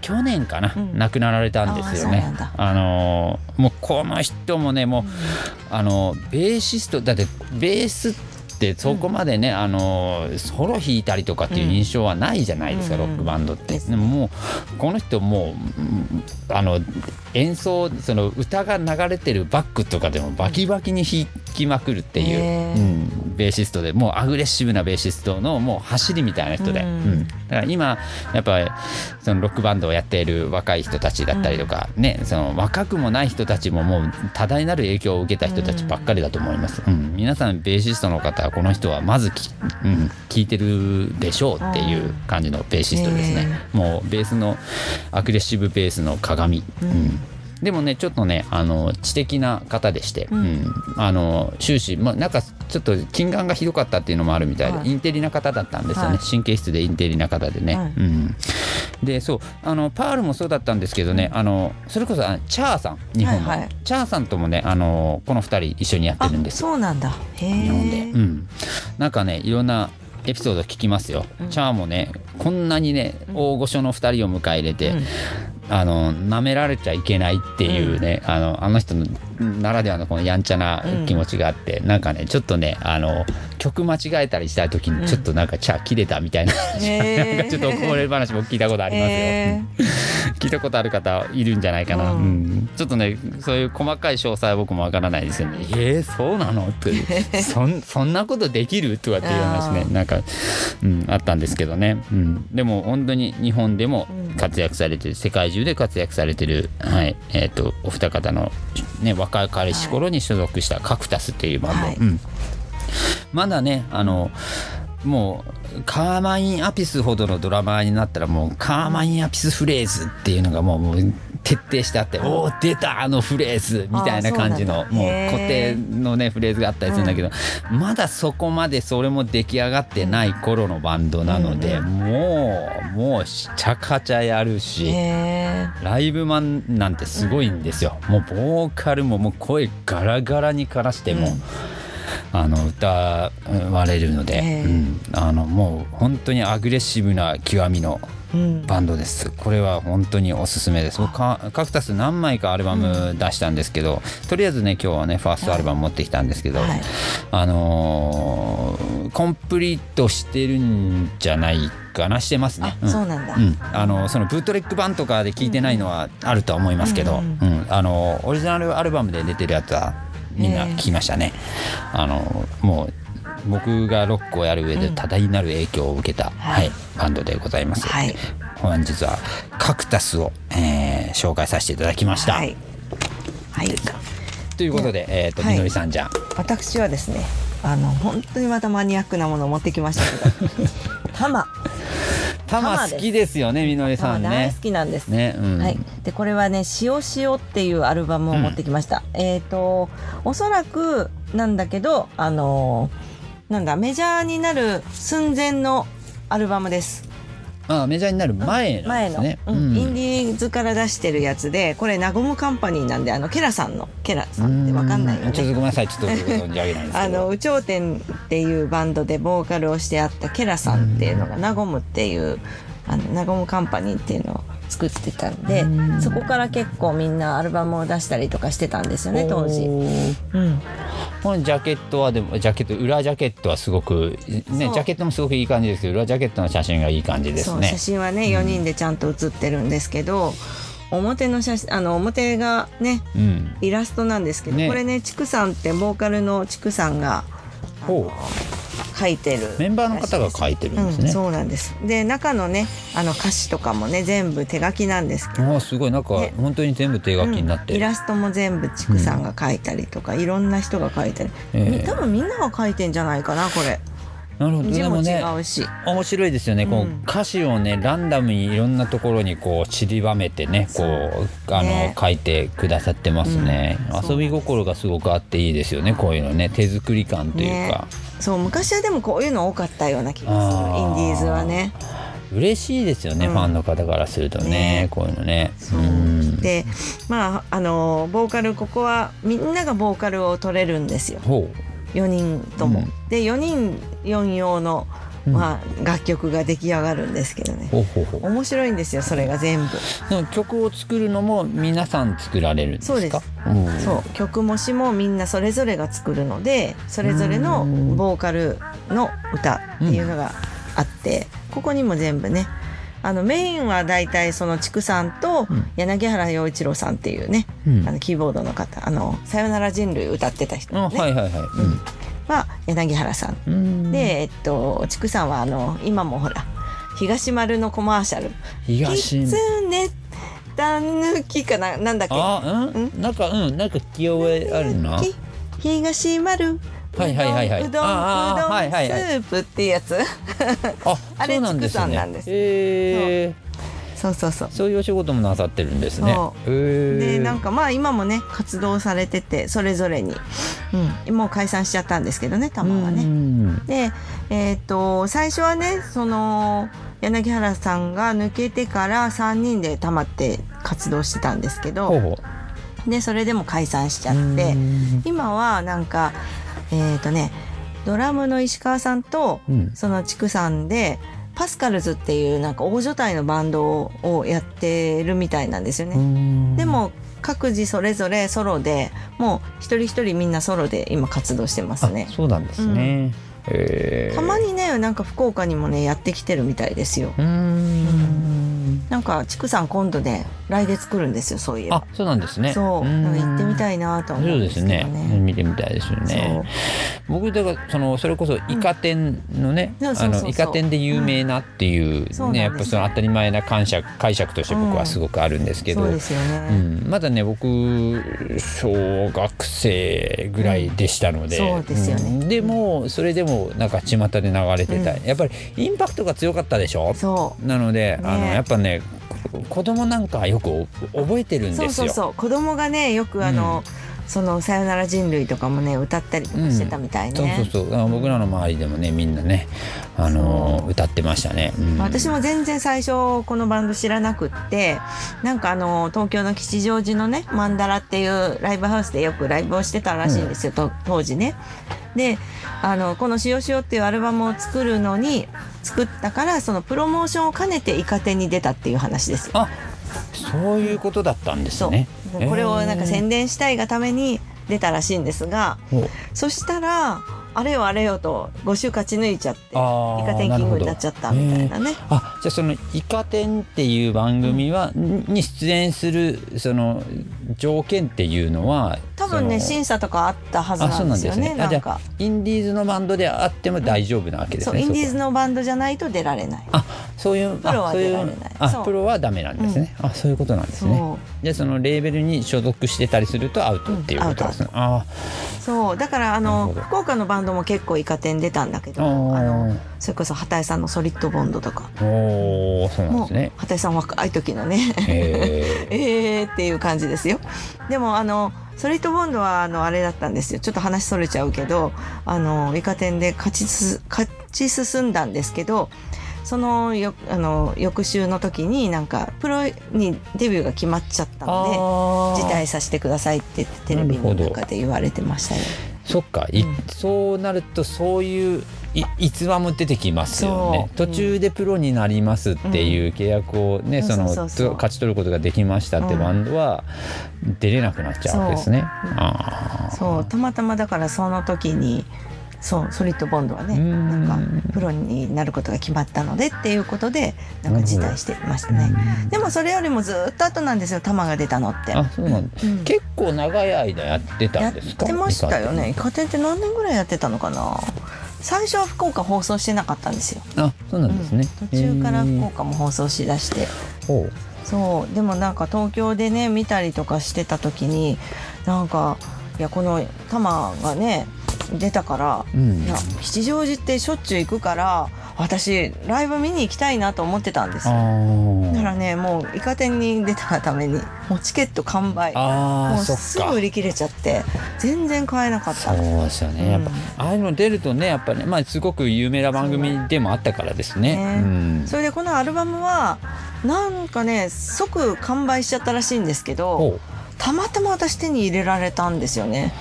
去年かな、うん、亡くなられたんですよね。あのもうこの人もねもう、うん、あのベーシストだってベースってそこまでね、うん、あのソロ弾いたりとかっていう印象はないじゃないですか、ロックバンドって。でももうこの人もうあの演奏その歌が流れてるバックとかでもバキバキに弾きまくるっていう、うん、ベーシストでもうアグレッシブなベーシストのもう走りみたいな人で、うん、だから今やっぱそのロックバンドをやっている若い人たちだったりとか、ねその若くもない人たちももう多大なる影響を受けた人たちばっかりだと思います。うん、皆さんベーシストの方はこの人はまずき、うん、聞いてるでしょうっていう感じのベーシストですね。もうベースのアグレッシブベースの鏡、うんでもねちょっとねあの知的な方でして、うん、あの終始、まあ、なんかちょっと近眼がひどかったっていうのもあるみたいで、はい、インテリな方だったんですよね、はい、神経質でインテリな方でね。はい、うん、でそう。あのパールもそうだったんですけどねあのそれこそチャーさん日本の、はいはい、チャーさんともねあのこの2人一緒にやってるんです。そうなんだ。日本で、うん、なんかねいろんなエピソード聞きますよ、うん、チャーもねこんなにね大御所の2人を迎え入れて、うん、あの舐められちゃいけないっていうね、うん、あのあの人のならではのこのやんちゃな気持ちがあって、うん、なんかねちょっとねあの曲間違えたりした時にちょっとなんか茶切れたみたいな、うん、なんかちょっとこぼれ話も聞いたことありますよ、え。ー、聞いたことある方いるんじゃないかな、うん、ちょっとねそういう細かい詳細は僕もわからないですよね。えー、そうなの？って。そそんなことできる？とかっていう話ね。なんか、うん、あったんですけどね、うん、でも本当に日本でも活躍されて世界中で活躍されてる、はいえーと、お二方の、ね、若かりし頃に所属したカクタスっていうバンド、はい、うん、まだねあのもうカーマイン・アピスほどのドラマーになったらもうカーマイン・アピスフレーズっていうのがもうもう徹底してあって「おお出たあのフレーズ」みたいな感じのもう固定のねフレーズがあったりするんだけど、まだそこまでそれも出来上がってない頃のバンドなので、もうもうしちゃかちゃやるしライブマンなんてすごいんですよ。もうボーカルももう声ガラガラにからしても。あの歌われるので、うん、あのもう本当にアグレッシブな極みのバンドです、うん、これは本当におすすめです。僕カクタス何枚かアルバム出したんですけど、うん、とりあえずね今日はねファーストアルバム持ってきたんですけど、はい、あのー、コンプリートしてるんじゃないかな。してますね。うん、そうなんだ。うん、あのそのブートレック版とかで聞いてないのはあるとは思いますけど、うん、うん、あのオリジナルアルバムで出てるやつはみんな聞きましたね。あのもう僕がロックをやる上で多大なる影響を受けた、うん、はい、バンドでございます。はい、本日はカクタスを、えー、紹介させていただきました。はい。はい、ということで、えっ、ー、と、みのりさんじゃ私はですね、あの本当にまたマニアックなものを持ってきましたけど、玉。玉好きですよねみのりさんね。大好きなんです、ねうん、はい。でこれはね「塩塩」っていうアルバムを持ってきました、うん、えっ、ー、とおそらくなんだけどあのなんだメジャーになる寸前のアルバムです。あメジャーになる前なんですね、前の、うん、インディーズから出してるやつでこれナゴムカンパニーなんであのケラさんのケラさんってわかんないよね。ちょっとごめんなさい。ちょっと存じ上げないです あの有頂天っていうバンドでボーカルをしてあったケラさんっていうのがナゴムっていうあのナゴムカンパニーっていうのを作ってたんでそこから結構みんなアルバムを出したりとかしてたんですよね当時。うん。このジャケットはでもジャケット裏ジャケットはすごくねジャケットもすごくいい感じです。けど裏ジャケットの写真がいい感じですね。写真はね4人でちゃんと写ってるんですけど、うん、表の写真あの表がね、うん、イラストなんですけど、ね、これねちくさんってボーカルのちくさんが。書いてるメンバーの方が書いてるんですね、うん、そうなんです。で中のねあの歌詞とかもね全部手書きなんですけど。あすごい。なんか、ね、本当に全部手書きになってる、うん、イラストも全部ちくさんが書いたりとか、うん、いろんな人が書いたり、えー、多分みんなが書いてんじゃないかなこれ。なるほど。でもね面白いですよね、こう歌詞をねランダムにいろんなところにこう散りばめてねこうあの、ね、書いてくださってますね、うん、遊び心がすごくあっていいですよねこういうのね。手作り感というか、ね、そう昔はでもこういうの多かったような気がする。インディーズはね。嬉しいですよね、うん、ファンの方からするとね、ね、こういうのね。でまああのボーカルここはみんながボーカルを取れるんですよ。4人とも。うん、で4人4用のまあ、楽曲が出来上がるんですけどね、う面白いんですよそれが全部。曲を作るのも皆さん作られるんですか？そうです。そう。曲も詞もみんなそれぞれが作るのでそれぞれのボーカルの歌っていうのがあって、ここにも全部ね。あのメインは大体その畜さんと柳原洋一郎さんっていうね、うん、あのキーボードの方「あのさよなら人類」歌ってた人、ね、はいはいはい、うんは柳原さん、ん。でえっと畜さんはあの今もほら東丸のコマーシャル「東。キツネたぬき」かななんだっけ？あうん、うん、なんかうんなんか聞き覚えあるな。東丸。はいはいはいはい。うどんうどんスープっていうやつ。あ、あれつくさんなんです。へえ。そうそうそう。そういうお仕事もなさってるんですね。でなんかまあ今もね活動されててそれぞれに、うん、もう解散しちゃったんですけどね玉はね。でえっ、ー、と最初はねその柳原さんが抜けてから3人で玉って活動してたんですけどでそれでも解散しちゃって今はなんかえっ、ー、とねドラムの石川さんと、その畜さんでパスカルズっていうなんか大所帯のバンドをやってるみたいなんですよね。でも各自それぞれソロでもう一人一人みんなソロで今活動してますね。そうなんですね、うん、たまにねなんか福岡にもねやってきてるみたいですよ。うんなんか畜さん今度ね来月来るんですよそういえば。あそうなんですね。そう。行ってみたいなと思うんですけどね。そうですね。見てみたいですよね。僕だからそのそれこそイカ天のね、うん、あのイカ天で有名なっていうね、うん、やっぱその当たり前な解釈解釈として僕はすごくあるんですけど、うん、ね、まだね僕小学生ぐらいでしたので、そうですよね、でもそれでもなんか巷で流れてた、やっぱりインパクトが強かったでしょ？そう。なので、ね、あのやっぱね子供なんかよく覚えてるんですよ。そうそうそう。子供がねよくあの、うん、その「さよなら人類」とかもね歌ったりとかしてたみたいね、うん、そうそう。そう僕らの周りでもねみんなねあの歌ってましたね、うん、私も全然最初このバンド知らなくってなんかあの東京の吉祥寺のねマンダラっていうライブハウスでよくライブをしてたらしいんですよ、当時ね。であのこの「しおしお」っていうアルバムを作るのに作ったからそのプロモーションを兼ねてイカ天に出たっていう話ですあそういうことだったんですね。これをなんか宣伝したいがために出たらしいんですが、そしたらあれよあれよと5週勝ち抜いちゃってイカ天キングになっちゃったみたいなね。あじゃあそのイカ天っていう番組は、うん、に出演するその条件っていうのは多分ね審査とかあったはずなんですよね。なんかインディーズのバンドであっても大丈夫なわけですね。インディーズのバンドじゃないと出られない。あそういうプロは出られない。あプロはダメなんですね。あそういうことなんですね。じゃそのレーベルに所属してたりするとアウトっていうことですね。あそうだからあの福岡のバンドも結構イカ天出たんだけどあのそれこそ畑井さんのソリッドボンドとか。おそうなんですね。畑井さん若い時のね。えー、えーっていう感じですよ。でもあのソリッドボンドはあのあれだったんですよ。ちょっと話それちゃうけどあのイカ天で勝ち勝ち進んだんですけどそのよあの翌週の時になんかプロにデビューが決まっちゃったので辞退させてくださいってテレビの中で言われてましたよ。そっか、うん、そうなるとそういう逸話も出てきますよね。途中でプロになりますっていう契約をね、その勝ち取ることができましたってバンドは出れなくなっちゃうんですね。そう。たまたまだからその時にそうソリッドボンドはねなんかプロになることが決まったのでっていうことでなんか辞退してましたね。でもそれよりもずっと後なんですよ玉が出たのって。あそうなんうん、結構長い間やってたんですか？やってましたよね。イカ天って何年ぐらいやってたのかな？最初は福岡放送してなかったんですよ。あそうなんですね、うん、途中から福岡も放送しだして。そう。でもなんか東京でね見たりとかしてた時になんかいやこの玉がね出たから、うん、いや吉祥寺ってしょっちゅう行くから私ライブ見に行きたいなと思ってたんです。よだからねもうイカ天に出たためにもうチケット完売。もうすぐ売り切れちゃって全然買えなかった。そうですよね、うん、やっぱああいうの出るとねやっぱねまあすごく有名な番組でもあったからですね、ねうん、それでこのアルバムはなんかね即完売しちゃったらしいんですけどたまたま私手に入れられたんですよね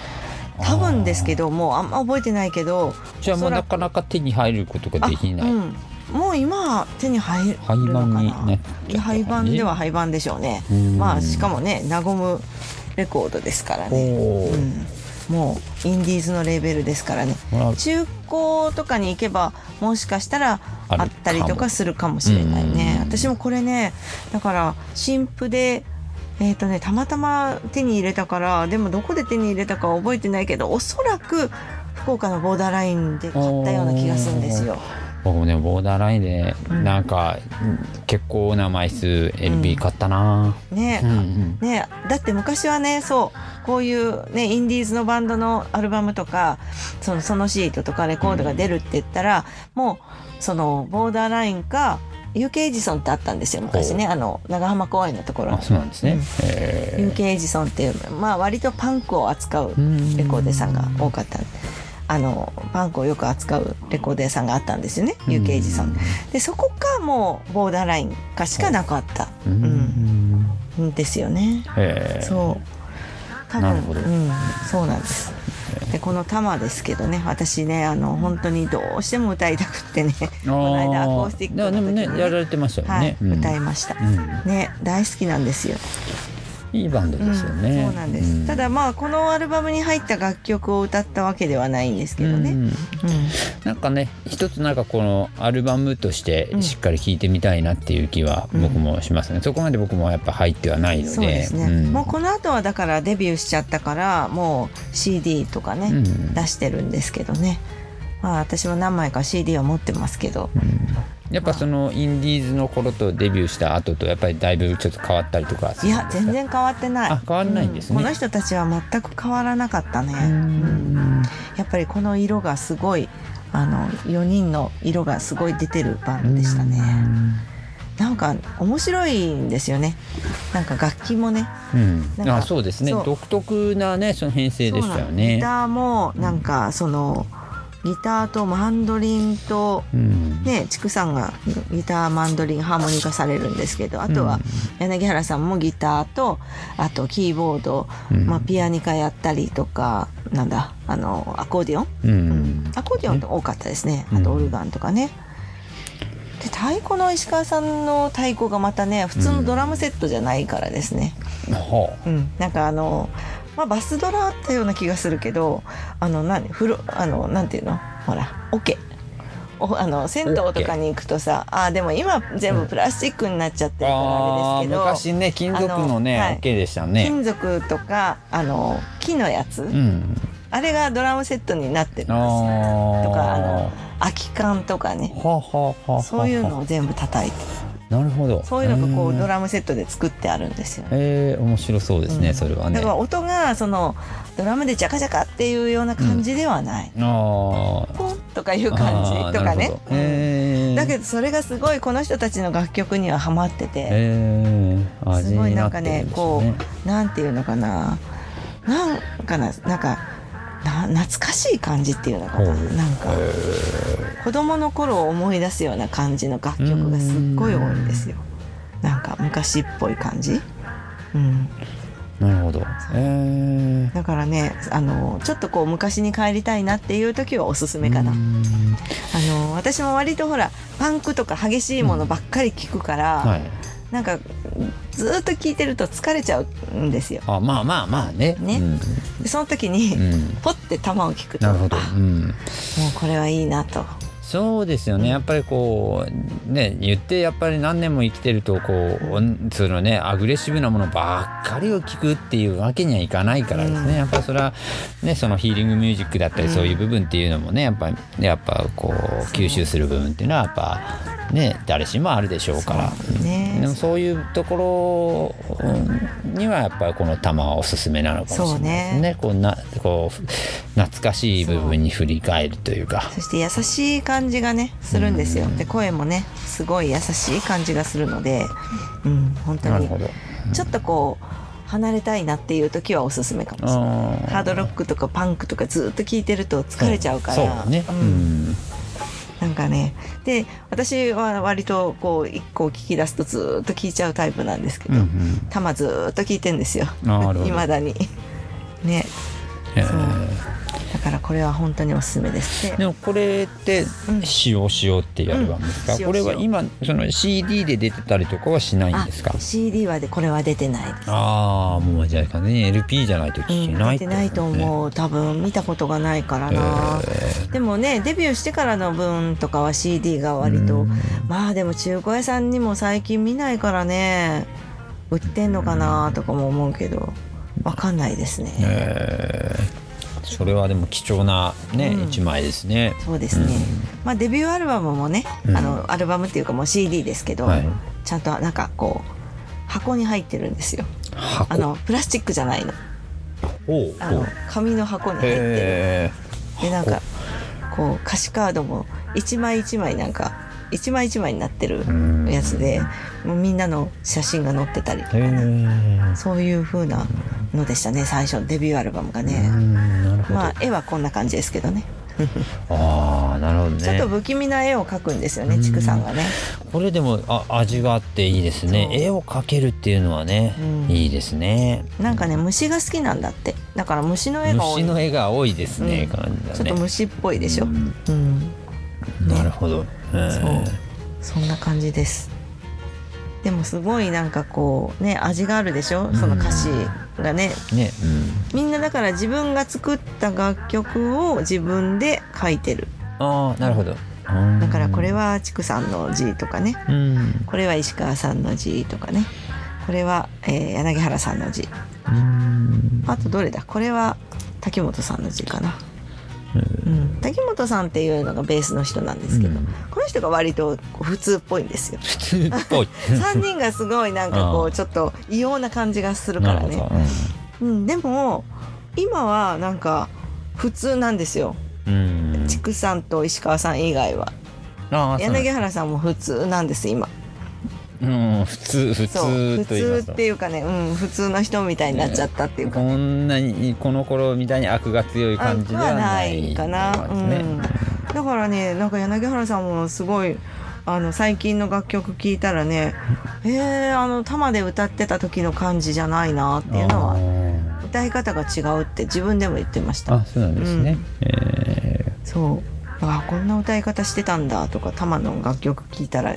多分ですけどもうあんま覚えてないけどじゃあもうなかなか手に入ることができない、うん、もう今手に入るのかな。廃盤では廃盤でしょうね。まあしかもね和むレコードですからね、うん、もうインディーズのレベルですからね。中古とかに行けばもしかしたらあったりとかするかもしれないね。私もこれねだから新譜でえーとね、たまたま手に入れたからでもどこで手に入れたかは覚えてないけどおそらく福岡のボーダーラインで買ったような気がするんですよ。僕もねボーダーラインでなんか、結構な枚数 LB 買ったな、うん、ね。うんうん、ね。だって昔はねそうこういうねインディーズのバンドのアルバムとかそのそのシートとかレコードが出るって言ったら、うん、もうそのボーダーラインか UK エジソンってあったんですよ昔ね。あの長浜公園のところあそうなんですね、うん、UK エジソンっていうまあ割とパンクを扱うレコーデーさんが多かったあのパンクをよく扱うレコーデーさんがあったんですよね UK エジソンでそこかもうボーダーラインかしかなかった、うん、うん、ですよね。そう。多分、うん、そうなんですでこの「玉」ですけどね私ねあの本当にどうしても歌いたくってねこの間アコースティックの時に、ね、ねやられてましたよね、はいうん、歌いました、うん、ね大好きなんですよいいバンドですよね、うん、そうなんです、うん、ただまあこのアルバムに入った楽曲を歌ったわけではないんですけどね、うん、なんかね一つなんかこのアルバムとしてしっかり聴いてみたいなっていう気は僕もしますね、そこまで僕もやっぱ入ってはないので。そうですね、もうこの後はだからデビューしちゃったからもう CD とかね、出してるんですけどねまあ私も何枚か CD は持ってますけど、やっぱそのインディーズの頃とデビューした後とやっぱりだいぶちょっと変わったりとかいや全然変わってない。あ変わらないんですね、うん、この人たちは全く変わらなかったね、うん、やっぱりこの色がすごいあの4人の色がすごい出てるバンドでしたね、なんか面白いんですよね。なんか楽器もね。うん、あそうですね。独特なねその編成でしたよね。ギターもなんかその。うんギターとマンドリンと、うん、ね畜産がギターマンドリンハーモニカされるんですけどあとは柳原さんもギターとあとキーボード、うん、まあ、ピアニカやったりとかなんだあのアコーディオン、うん、アコーディオンって多かったですね。あとオルガンとかね。で太鼓の石川さんの太鼓がまたね普通のドラムセットじゃないからですね。うん、なんかあのまあ、バスドラあったような気がするけどあの何風呂あのなんていうの？ほらオ、ケおあの銭湯とかに行くとさあでも今全部プラスチックになっちゃってるからあれですけど、昔ね金属のねはい、OK でしたね。金属とかあの木のやつ、うん、あれがドラムセットになってるんです。よとかあの空き缶とかね。そういうのを全部叩いてなるほど。そういうのがこうドラムセットで作ってあるんですよ、ね、えー、面白そうですね、うん、それはね。だから音がそのドラムでジャカジャカっていうような感じではない、うん、あポンとかいう感じとかね、えー、だけどそれがすごいこの人たちの楽曲にはハマってて、えー、すごいなんかね、ね、こうなんていうのかな。なんかななんかな懐かしい感じっていうのかな。なんか子供の頃を思い出すような感じの楽曲がすっごい多いんですよ。なんか昔っぽい感じ。うん。なるほど、えー、だからねあのちょっとこう昔に帰りたいなっていう時はおすすめかな。あの私も割とほらパンクとか激しいものばっかり聞くから、うん。はいなんかずっと聞いてると疲れちゃうんですよ。あまあまあまあね。ね、うん、でその時に、うん、ポッて球を聞くとなるほど、うん、もうこれはいいなと。そうですよね。やっぱりこうね言ってやっぱり何年も生きてるとこうそのねアグレッシブなものばっかりを聞くっていうわけにはいかないからですね、やっぱそれはねそのヒーリングミュージックだったりそういう部分っていうのもねやっぱやっぱこう吸収する部分っていうのはやっぱね誰しもあるでしょうから、ね、でもそういうところにはやっぱりこの玉はおすすめなのかもしれないですね。ね。こうなこう懐かしい部分に振り返るというか。そして優しい感じがねするんですよ。で声もねすごい優しい感じがするので、うん、本当にちょっとこう。離れたいなっていう時はおすすめかもしれない。ハードロックとかパンクとかずっと聴いてると疲れちゃうから、ね、うん、なんかね。で私は割とこう一個聞き出すとずっと聞いちゃうタイプなんですけど、うんうん、玉ずっと聞いてんですよ。いま だに。ね、だからこれは本当におすすめですでもこれって「しおしお」っていうアルバムですか、うん、これは今その CD で出てたりとかはしないんですか？CD はでこれは出てないです。ああもうじゃあね LP じゃないと聞けない、うん、出てないと思う。多分見たことがないからな、えー、でもねデビューしてからの分とかは CD が割とまあでも中古屋さんにも最近見ないからね。売ってんのかなとかも思うけどわかんないですね、えー。それはでも貴重なね、うん、1枚ですね。そうですね、うん、まあデビューアルバムもね、うん、あのアルバムっていうかもう CD ですけど、はい、ちゃんとなんかこう箱に入ってるんですよ。あのプラスチックじゃないの。あの紙の箱に入ってる。でなんかこう歌詞カードも一枚一枚なんか一枚一枚になってるやつでもうみんなの写真が載ってたりとかね。そういう風なのでしたね最初デビューアルバムがね。まあ絵はこんな感じですけどね。ああなるほどね。ちょっと不気味な絵を描くんですよね畜さんがね。これでもあ味があっていいですね。絵を描けるっていうのはね、うん、いいですね。なんかね虫が好きなんだって。だから虫の絵が多い。虫の絵が多いですねうん。ね、ちょっと虫っぽいでしょ、うん、うん、なるほど、そう。そんな感じです。でもすごいなんかこうね味があるでしょ？その歌詞がねね、うん、みんなだから自分が作った楽曲を自分で書いてる。ああなるほど。だからこれは畜さんの字とかね、うん、これは石川さんの字とかね。これは、えー、柳原さんの字。あとどれだ？これは滝本さんの字かなうん、滝本さんっていうのがベースの人なんですけど、うん、この人が割と普通っぽいんですよ。普通っぽい 3人がすごいなんかこうちょっと異様な感じがするからね。うん、でも今はなんか普通なんですよ。畜産と石川さん以外は。柳原さんも普通なんです今。うん、普通普通普通っていうかね、うん、普通の人みたいになっちゃったっていうか、ね、こんなにこの頃みたいに悪が強い感じではないかな、うん、だからねなんか柳原さんもすごいあの最近の楽曲聴いたらねえー、あの玉で歌ってた時の感じじゃないなっていうのは歌い方が違うって自分でも言ってました。あそうなんですね、うん、えー、そう。あこんな歌い方してたんだとか玉の楽曲聴いたら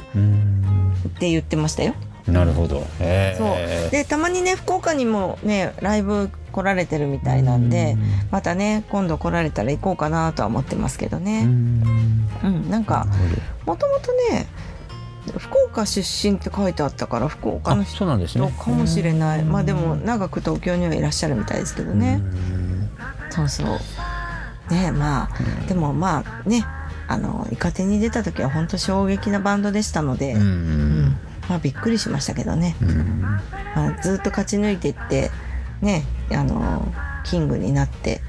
って言ってましたよ。なるほど、そう。でたまにね福岡にもねライブ来られてるみたいなんでまたね今度来られたら行こうかなとは思ってますけどね。うん。なんかもともとね福岡出身って書いてあったから福岡の人かもしれない、ね、まあでも長く東京にはいらっしゃるみたいですけどね。そうそう。ねまあ、うん、でもまあねあのイカテに出た時は本当衝撃なバンドでしたので、うん、うん、まあびっくりしましたけどね、うん、まあ、ずっと勝ち抜いていってねあのキングになって、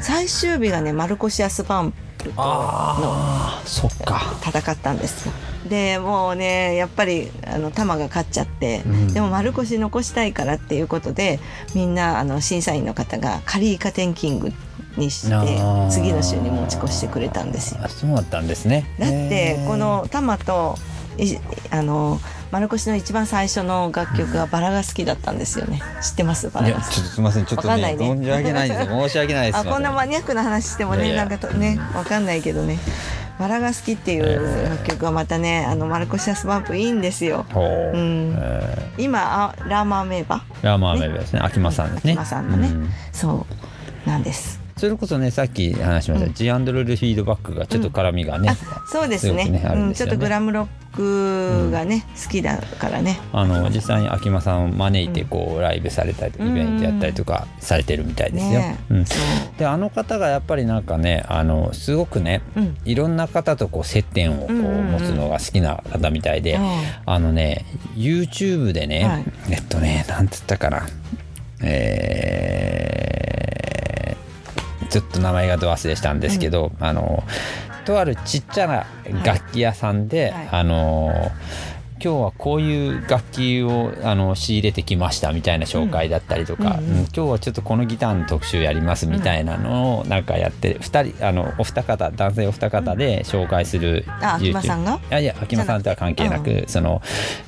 最終日がねマルコシアスパンプとの戦ったんですよ。でもうねやっぱりあの玉が勝っちゃって、うん、でも丸腰残したいからっていうことでみんなあの審査員の方がカリーカテンキングにして次の週に持ち越してくれたんですよ。そうだったんですねだってこの玉とあの丸腰の一番最初の楽曲はバラが好きだったんですよね。知ってます？バラが。ちょっとすみません。ちょっとね、ね 申し訳ないです。申し訳ないです。あ、こんなマニアックな話してもね、なんかとね、わかんないけどね。バラが好きっていう楽曲はまたね、あのマルコシアスバンプいいんですよ。うん、今あラーマーメーバ？ラーマーメーバですね。秋間さんですね。秋間さんのね、そうなんです。それこそねさっき話しました、うん、ジアンドルルフィードバックがちょっと絡みがね、そうですね、ね、うん、ちょっとグラムロックがね、好きだからね。あの実際に秋間さんを招いてこうライブされたりイベントやったりとかされてるみたいですよ。ね、うん、であの方がやっぱりなんかねあのすごくね、いろんな方とこう接点をこう持つのが好きな方みたいで、あのね YouTube でね、はい、えっとねなんつったかな。えー、ちょっと名前がど忘れしたんですけど、うん、あのとあるちっちゃな楽器屋さんで、はいはい、あの今日はこういう楽器をあの仕入れてきましたみたいな紹介だったりとか、うんうん。うん、今日はちょっとこのギターの特集やりますみたいなのをなんかやって2人あのお二方男性お二方で紹介する、うん、あ秋間さんが？いやいや秋間さんとは関係なくその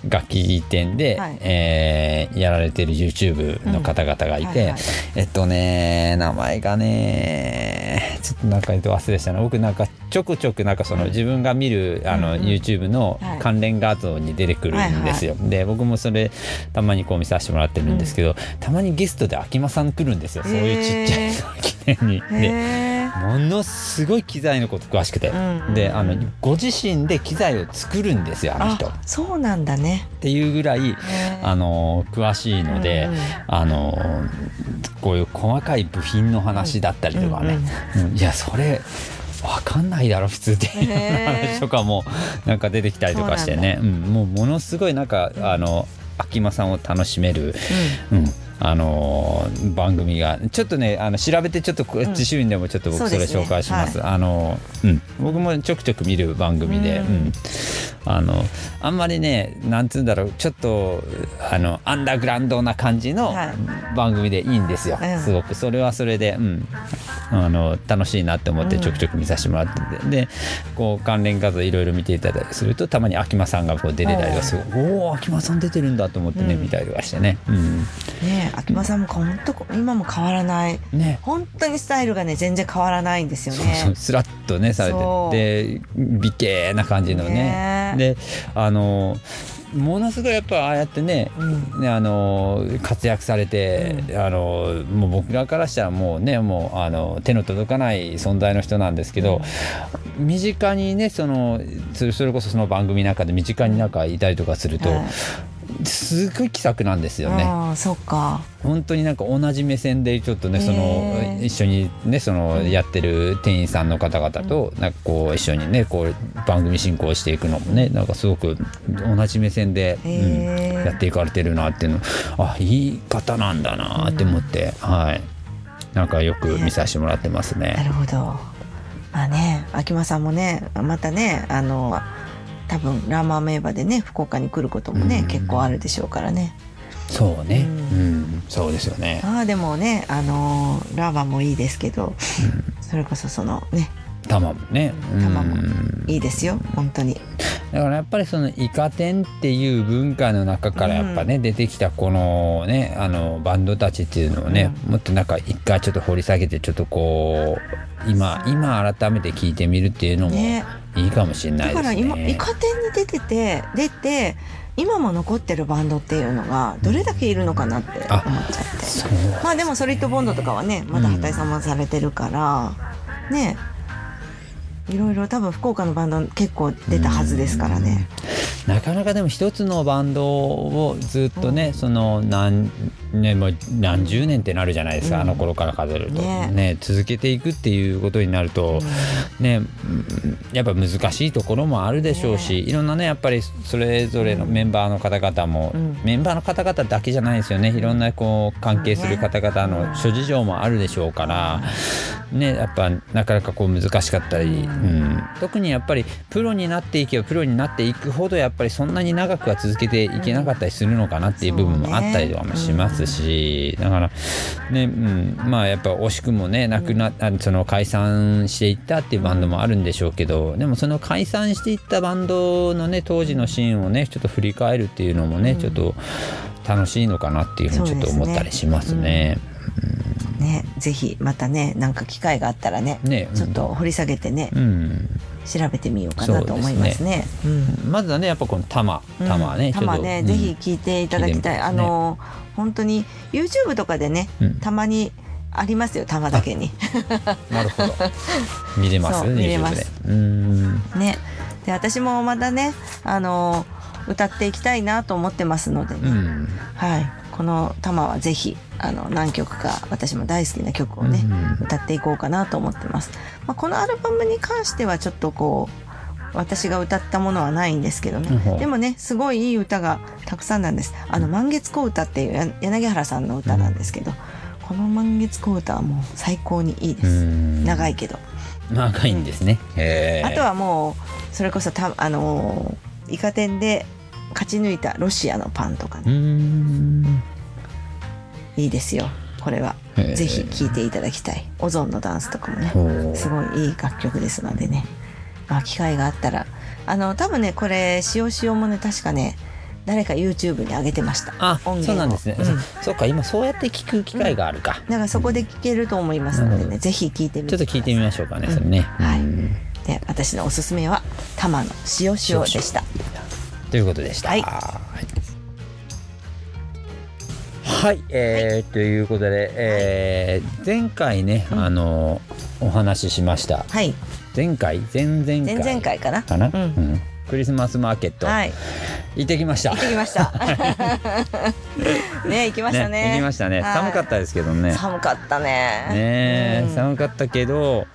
楽器店で、はい、えー、やられてる YouTube の方々がいて、うん。はいはい、えっとね名前がねちょっとなんか忘れしたな。僕なんかちょくちょくなんかその自分が見るあの YouTube の関連画像に出てくるんですよ。はいはい、で僕もそれたまにこう見させてもらってるんですけど、うん、たまにゲストで秋間さん来るんですよ。そういうちっちゃい記念に。でものすごい機材のこと詳しくて、うん、であのご自身で機材を作るんですよあの人。そうなんだね。っていうぐらいあの詳しいので、うんうん、あのこういう細かい部品の話だったりとかね、うん。うん、いやそれ分かんないだろ普通っていう話とかもなんか出てきたりとかしてね。う、うん、もうものすごいなんかあの秋間さんを楽しめる、うん、うん、あの番組が。ちょっとねあの調べてちょっと自主員でもちょっと僕それ紹介します。すねはい、あのうん、僕もちょくちょく見る番組で、うん、うん、あのあんまりねなんつうんだろうちょっとあのアンダーグラウンドな感じの番組でいいんですよ、はい、すごく。それはそれで、うん、あの楽しいなって思ってちょくちょく見させてもらってて、うん、でこう関連画像いろいろ見ていただいたりするとたまに秋間さんがこう出れたりはすごい。おお秋間さん出てるんだと思ってね、見たりとかしてね。うん、ね秋間さんも本当今も変わらない、ね、本当にスタイルがね全然変わらないんですよね。そうそうスラッとねされて。で美形な感じのね。ね。であのものすごいやっぱああやってねうん、ねあの活躍されて、うん、あのもう僕らからしたらもうねもうあの手の届かない存在の人なんですけど、うん、身近にねそのそれこそその番組の中で身近になんかいたりとかすると、すごい気さくなんですよね。あそっか。本当になんか同じ目線でちょっとねその一緒にねそのやってる店員さんの方々となんかこう一緒にねこう番組進行していくのもねなんかすごく同じ目線で、うん、やっていかれてるなっていうのあいい方なんだなって思って、はい。なんかよく見させてもらってますね。なるほど。まあね秋間さんもねまたねあの多分ラーマー名馬でね福岡に来ることもね、うん、結構あるでしょうからね。そうね、うん、うん、そうですよね。ああでもねあのー、ラーマもいいですけど、うん、それこそそのね玉もね。玉もいいですよ本当に。だからやっぱりそのイカ天っていう文化の中からやっぱね、うん、出てきたこのねあのバンドたちっていうのをね、うん、もっとなんか一回ちょっと掘り下げてちょっとこう今今改めて聞いてみるっていうのもいいかもしれないですね。だから今イカ天に出てて出て今も残ってるバンドっていうのがどれだけいるのかなって思っちゃって。まあでもソリッドボンドとかはねまだ畑井さんもされてるから、うん、ねいろいろ多分福岡のバンド結構出たはずですからね。なかなかでも一つのバンドをずっとね、うん、その何年も何十年ってなるじゃないですか、うん、あの頃から数えると、ね、ね、続けていくっていうことになると、うん、ねやっぱ難しいところもあるでしょうし、ね、いろんなねやっぱりそれぞれのメンバーの方々も、メンバーの方々だけじゃないですよね。いろんなこう関係する方々の諸事情もあるでしょうから、ねやっぱなかなかこう難しかったり、うん、特にやっぱりプロになっていけばプロになっていくほどやっぱりそんなに長くは続けていけなかったりするのかなっていう部分もあったりとかもしますし、だからね、うん、まあやっぱ惜しくもねなくなその解散していったっていうバンドもあるんでしょうけどでもその解散していったバンドのね当時のシーンをねちょっと振り返るっていうのもね、ちょっと楽しいのかなっていうふうにちょっと思ったりしますね。ね、ぜひまたねなんか機会があったらね、ね、ちょっと掘り下げてね、うん、調べてみようかなと思いますね。すね。うん、まずはねやっぱこの玉。玉ね、玉ね、ぜひ聞いていただきたい、あの本当に YouTube とかでね、たまにありますよ玉だけに。なるほど。見れます見れます。ね。で私もまたねあの歌っていきたいなと思ってますので、ね、はいこの玉はぜひあの何曲か私も大好きな曲をね、うん、歌っていこうかなと思ってます。まあ、このアルバムに関してはちょっとこう私が歌ったものはないんですけどね、うん、でもねすごいいい歌がたくさんなんです。あの満月子歌っていう柳原さんの歌なんですけど、うん、この満月子歌はもう最高にいいです。長いけど。長いんですね、あとはもうそれこそたあのイカ天で勝ち抜いたロシアのパンとかね。いいですよ。これは。ぜひ聴いていただきたい。オゾンのダンスとかもね。すごいいい楽曲ですのでね、まあ、機会があったら。あの多分ねこれ「塩塩」もね確かね誰か YouTube に上げてました。あそうなんですね、うん、そうか今そうやって聞く機会があるか、うん、だからそこで聞けると思いますのでね、うん、ぜひ聞いてみてちょっと聞いてみましょうかね、それね、はい。で私のおすすめは玉の塩塩でしたということでした。はい。はい、えー、はい、ということで、えー、前回ね、うん、あのお話ししました。はい。前回、前々回？前々回かな？かな？うん、うん、クリスマスマーケット。はい。行ってきました。行ってきました。ね、行きましたね。ね行きましたね、はい、寒かったですけどね。寒かったね。ね、うん、寒かったけど。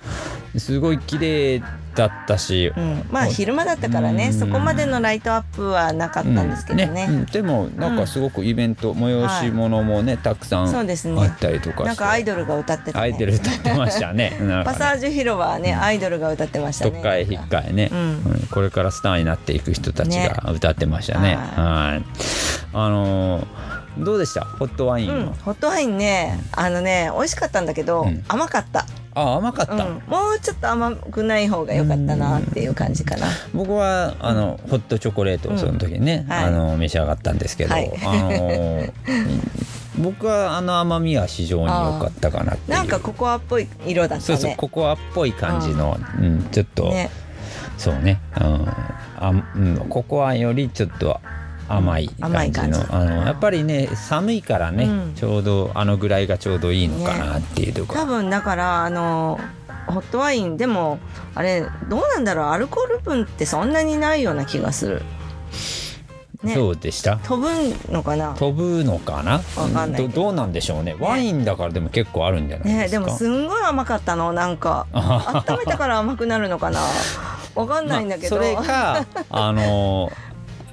すごい綺麗だったし、うん、まあ昼間だったからね、そこまでのライトアップはなかったんですけどね。ね、でもなんかすごくイベント、催し物もねたくさんあったりとかなんかアイドルが歌ってた、アイドル歌ってましたね。パサージュ広場はね、アイドルが歌ってましたね。とか引っかえね、これからスターになっていく人たちが歌ってましたね。はい。あのどうでした？ホットワインホットワインねあのね美味しかったんだけど、甘かったあ甘かった、うん、もうちょっと甘くない方が良かったなっていう感じかな。僕はあの、ホットチョコレートをその時ね、はい、あの召し上がったんですけど、はい、あの僕はあの甘みは非常に良かったかなってなんかココアっぽい色だったね。そうそうココアっぽい感じの、うん、ちょっと、ね、そうね、うん、あうん、ココアよりちょっと甘い感じ。のあのやっぱりね寒いからね、うん、ちょうどあのぐらいがちょうどいいのかなっていうとこ。ろ、ね、多分だからあのホットワインでもあれどうなんだろうアルコール分ってそんなにないような気がする。ね、そうでした？飛ぶのかな？飛ぶのかな？わかんないど。どうなんでしょうね。ワインだからでも結構あるんじゃないですか、ね、でもすんごい甘かったのなんか。温めたから甘くなるのかな？わかんないんだけど、まあ、それかあの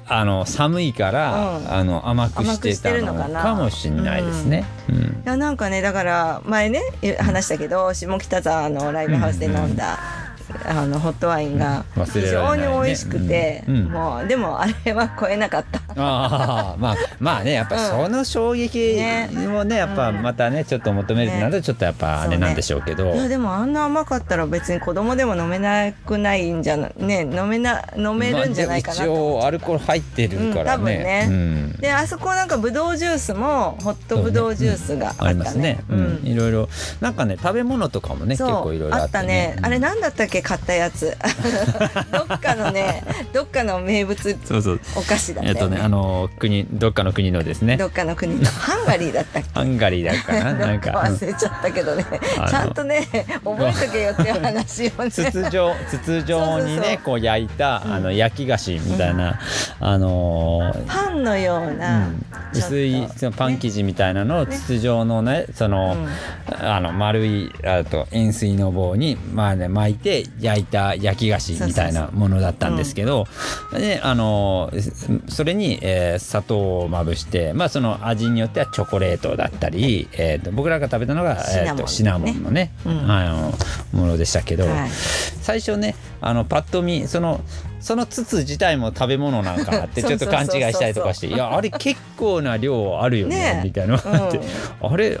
あの寒いから、うん、あの甘くしてたのかもしれないですね。うん、いやなんかねだから前ね話したけど下北沢のライブハウスで飲んだ。あのホットワインが非常に美味しくて、うん。うん、もうでもあれは超えなかった。あまあまあねやっぱその衝撃もねやっぱまたねちょっと求めるとなるとちょっとやっぱあれなんでしょうけど、ね、いやでもあんな甘かったら別に子供でも飲めなくないんじゃなね飲めな飲めるんじゃないかなと、まあ、一応アルコール入ってるからね、うん、多分ね、うん、であそこなんかぶどうジュースもホットぶどうジュースがあったね、ね、ありますね、うん、いろいろ。なんかね食べ物とかもね結構いろいろあったね。あれなんだったっけ？買ったやつ。どっかのねどっかの名物お菓子だったよ、ね、えっとねあの国どっかの国のですね。どっかの国の。ハンガリーだったっけ？ハンガリーだかな？なんか。忘れちゃったけどね。ちゃんとね覚えとけよっていう話をね筒状筒状にねこう焼いたあの焼き菓子みたいな、あのパンのような、薄いそのパン生地みたいなのを筒状のねその、あの丸いあと円錐の棒にまあね巻いて焼いた焼き菓子みたいなものだったんですけど、であのそれに、えー、砂糖をまぶして、まあ、その味によってはチョコレートだったり、えーと、僕らが食べたのがシナモン,、えーと、シナモンのね、うん、あのものでしたけど、はい、最初ねあのパッと見そのその筒自体も食べ物なんかなってちょっと勘違いしたりとかしていやあれ結構な量あるよねみたいな、うん、あれ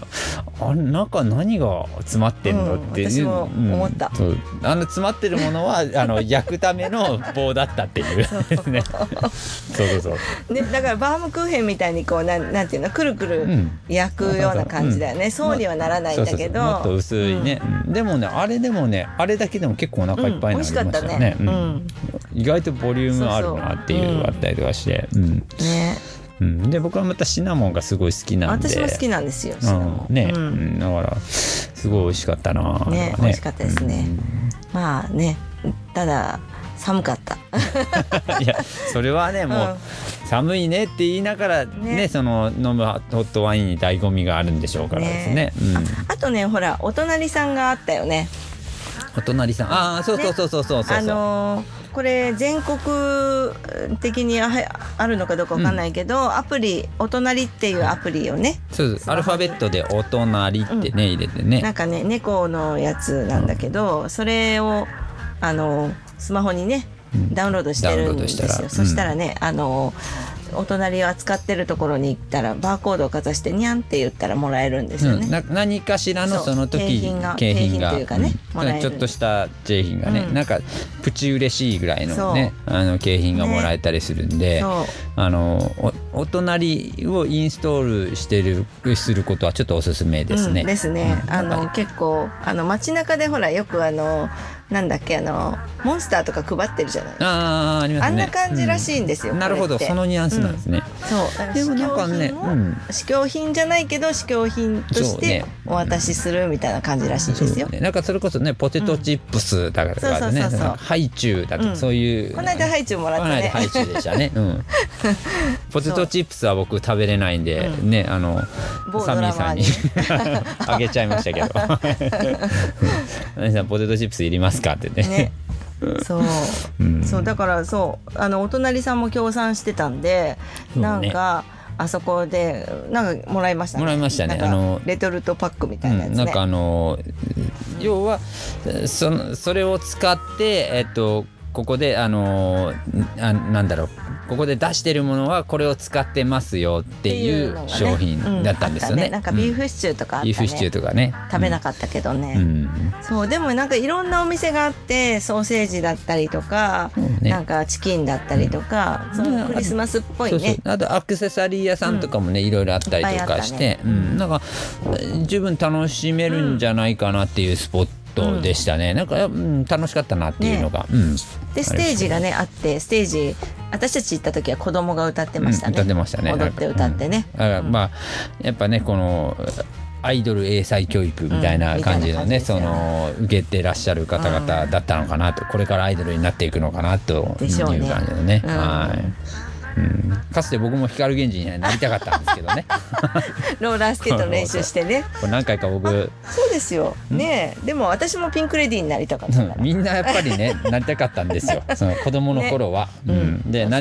あれ中何が詰まってんの、うん、っていう、思った、う。ん、あの詰まってるものは あの焼くための棒だったっていう。ね。そうそうそう。ねだからバームクーヘンみたいにこうなんなんていうのくるくる焼くような感じだよね、そうにはならないんだけど。もっと薄いね、でもねあれでもねあれだけでも結構お腹いっぱいになりましたね,、意外とボリュームあるなっていうあったりとかして。ね。うん、で僕はまたシナモンがすごい好きなんで。私も好きなんですよ、うん、ね、うん、だからすごい美味しかったなねね美味しかったですね、うん、まあねただ寒かった。いやそれはねもう、寒いねって言いながらね、ね、その飲むホットワインに醍醐味があるんでしょうからですね、ね。ああとねほらお隣さんがあったよね。お隣さん。ああそうそうそうそうそうそう、あのーこれ全国的にあるのかどうかわかんないけど、うん、アプリ「お隣」っていうアプリをね。そうアルファベットで「お隣」ってね、うん、入れてね。なんかね猫のやつなんだけど、うん、それをあのスマホにねダウンロードしてるんですよ、そしたらねあのお隣を扱ってるところに行ったらバーコードをかざしてにゃんって言ったらもらえるんですよね、うん、何かしらのその時景品が景品というかね、うん、ちょっとした景品がね、うん、なんかプチ嬉しいぐらいのねあの景品がもらえたりするんで、ね、あのおお隣をインストールしてるすることはちょっとおすすめですね。ですね。あの結構あの街中でほらよくあのなんだっけあのモンスターとか配ってるじゃないああ、ね、あんな感じらしいんですよ、うん、なるほどそのニュアンスなんですね、うん、そう。でもなんかね、うん、試供品じゃないけど試供品としてお渡しするみたいな感じらしいですよ、ね、なんかそれこそねポテトチップスだからね、ハイチュウだとか、そういう。この間ハイチュウもらってね。ハイチュウでしたね、うん、ポテトチップスは僕食べれないんで、ねあのサミーさんに あげちゃいましたけど「何さんポテトチップスいりますか?」ってね。ね。そう、うん、そうだからそう。あのお隣さんも協賛してたんで、ね、なんかあそこでなんかもらいました、ね、もらいましたね。あのレトルトパックみたいなやつ、ね。うん、なんかあの要はそのそれを使ってえっとここであのあなんだろう。ここで出してるものはこれを使ってますよっていう商品だったんですよね。ね。なんかビーフシチューとか、ね、ビーフシチューとかね。食べなかったけどね、うん、そうでもなんかいろんなお店があってソーセージだったりとか、ね、なんかチキンだったりとか、うん、そのクリスマスっぽいね。そうそう。あとアクセサリー屋さんとかもね、いろいろあったりとかして、うん、なんか十分楽しめるんじゃないかなっていうスポットトでしたね、うん、なんか、うん、楽しかったなっていうのが、ね、うん、でステージがねあってステージ私たち行った時は子供が歌ってましたね、歌ってましたね。踊って歌ってね、だからまあやっぱねこのアイドル英才教育みたいな感じのね、うん、その受けてらっしゃる方々だったのかなと、これからアイドルになっていくのかなという感じのね。ねはい。うん、かつて僕も光源氏になりたかったんですけどね。ローラースケートの練習してね。これ何回か僕そうですよ。ねでも私もピンクレディーになりたかった、みんなやっぱりね なりたかったんですよ。その子供の頃は、ね、うん、でな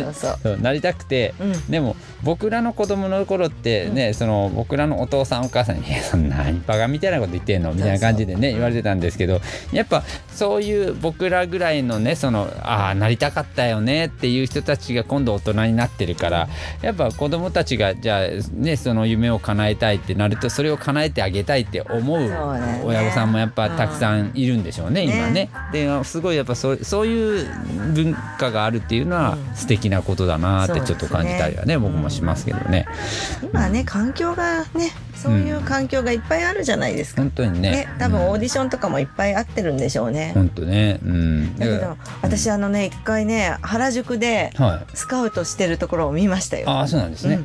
なりたくて、うん、でも僕らの子供の頃ってね、うん、その僕らのお父さんお母さんに「そんなバカみたいなこと言ってんの?」みたいな感じでね言われてたんですけどやっぱそういう僕らぐらいのねそのああなりたかったよねっていう人たちが今度大人になってるからやっぱ子供たちがじゃあねその夢を叶えたいってなるとそれを叶えてあげたいって思う親御さんもやっぱたくさんいるんでしょうね、今ね。ですごいやっぱそうそういう文化があるっていうのは素敵なことだなってちょっと感じたりはね、僕もしますけどね。今ね環境がねそういう環境がいっぱいあるじゃないですか。本当にね。ね多分オーディションとかもいっぱいあってるんでしょうね。本当ね。うん。だけど私あのね一回ね原宿でスカウトしてるところを見ましたよ。ああそうなんですね。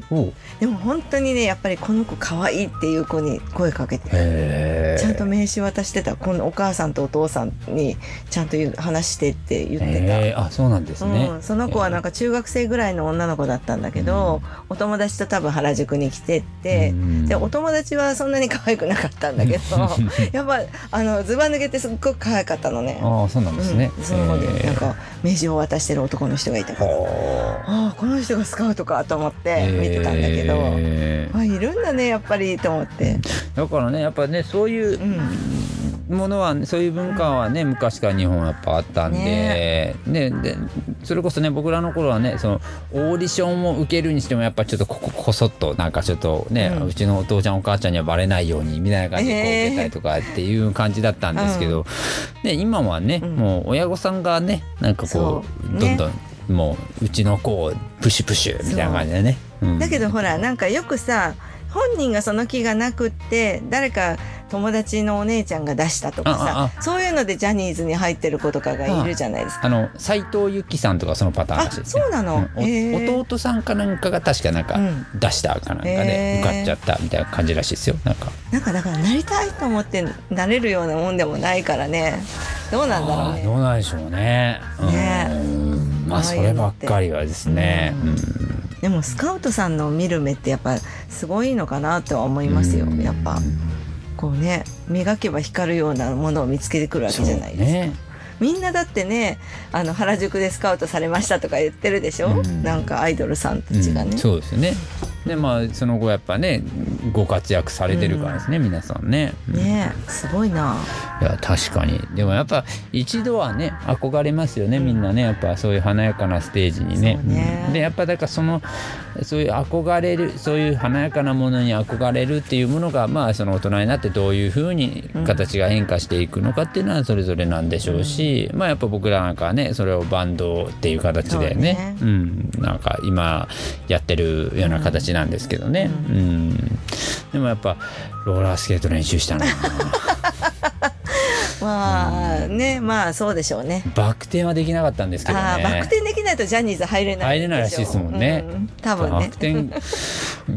でも本当にねやっぱりこの子可愛いっていう子に声かけてちゃんと名刺渡してたこのお母さんとお父さんにちゃんと話してって言ってた。あそうなんですね、その子はなんか中学生ぐらいの女の子だったんだけど、お友達と多分原宿に来てって、でお友達はそんなに可愛くなかったんだけどやっぱあのずば抜けてすっごく可愛かったのね。あそうなんですね、その子でなんか名刺を渡してる男の人がいたから。ああこの人がスカウトかと思って見てたんだけど、あいるんだねやっぱりと思って。だからねやっぱねそういう、ものはそういう文化はね昔から日本はやっぱあったんでね。ねでそれこそね僕らの頃はねそのオーディションを受けるにしてもやっぱちょっとこここそっとなんかちょっとね、うん、ちのお父ちゃんお母ちゃんにはバレないようにみたいな感じでこう受けたりとかっていう感じだったんですけど、えー、で今はね、うん、もう親御さんがねなんかこうどんどん、もううちの子をプシュプシュみたいな感じでね。だけどほらなんかよくさ本人がその気がなくって誰か友達のお姉ちゃんが出したとかさそういうのでジャニーズに入ってる子とかがいるじゃないですか。あの斎藤由貴さんとかそのパターンらしいです、ね、そうなの、うん、弟さんかなんかが確かなんか出したかなんかで受かっちゃったみたいな感じらしいですよ。なんか。なんかだからなりたいと思ってなれるようなもんでもないからね。どうなんだろうね。どうなんでしょうね。ね。まあそればっかりはですね。うん。でもスカウトさんの見る目ってやっぱすごいのかなとは思いますよ。やっぱこうね磨けば光るようなものを見つけてくるわけじゃないですか。みんなだってねあの原宿でスカウトされましたとか言ってるでしょ、うん、なんかアイドルさんたちがね、うん、そうですねでまあその後やっぱねご活躍されてるからですね、うん、皆さんね。ねすごいな。いや確かに。でもやっぱ一度はね憧れますよね、みんなね。やっぱそういう華やかなステージにね。ね。でやっぱだからそのそういう憧れるそういう華やかなものに憧れるっていうものがまあその大人になってどういうふうに形が変化していくのかっていうのはそれぞれなんでしょうし、うん、まあやっぱ僕らなんかはねそれをバンドっていう形でね。ね、うん、なんか今やってるような形なんですけどね、うん、うん、でもやっぱローラースケート練習したな まあね、まあそうでしょうね。バク転はできなかったんですけどね。バク転できないとジャニーズ入れない入れないらしいですもんね。うん、多分ね。バク転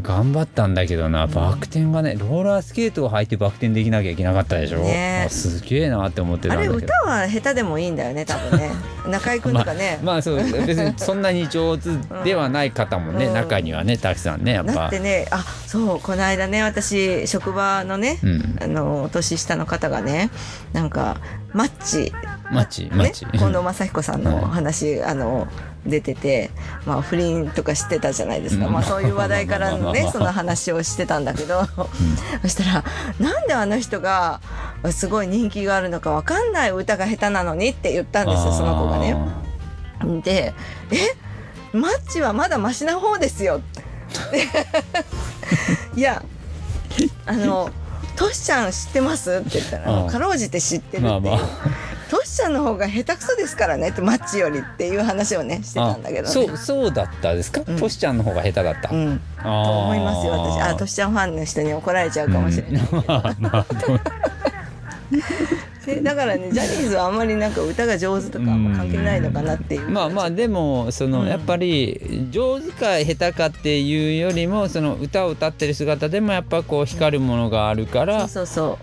頑張ったんだけどな、バク転がね、ローラースケートを履いてバク転できなきゃいけなかったでしょ。ね、すげえなって思ってたんだけど。あれ歌は下手でもいいんだよね、多分ね。中居君とかね。まあ、まあそう別にそんなに上手ではない方もね、うん、中にはねたくさんねやっぱ。だってね、あそうこの間ね私職場のね、うん、あの年下の方がねなんかマッチ。マッチ、マッチ、近藤正彦さんの話、あの出てて、まあ、不倫とかしてたじゃないですか、まあ、そういう話題からねその話をしてたんだけど、そしたら「なんであの人がすごい人気があるのか分かんない歌が下手なのに」って言ったんですよその子がね。で「えマッチはまだマシな方ですよ」いやあの「トシちゃん知ってます?」って言ったら「かろうじて知ってる」っていう。まあまあ。トシちゃんの方が下手くそですからね。ってマッチよりっていう話をねしてたんだけど、ね、そうそうだったですか、うん、トシちゃんの方が下手だった、うん、と思いますよ私。あトシちゃんファンの人に怒られちゃうかもしれない、うん。まあまあでだからねジャニーズはあんまりなんか歌が上手とか関係ないのかなっていう、まあまあでもその、やっぱり上手か下手かっていうよりもその歌を歌ってる姿でもやっぱこう光るものがあるから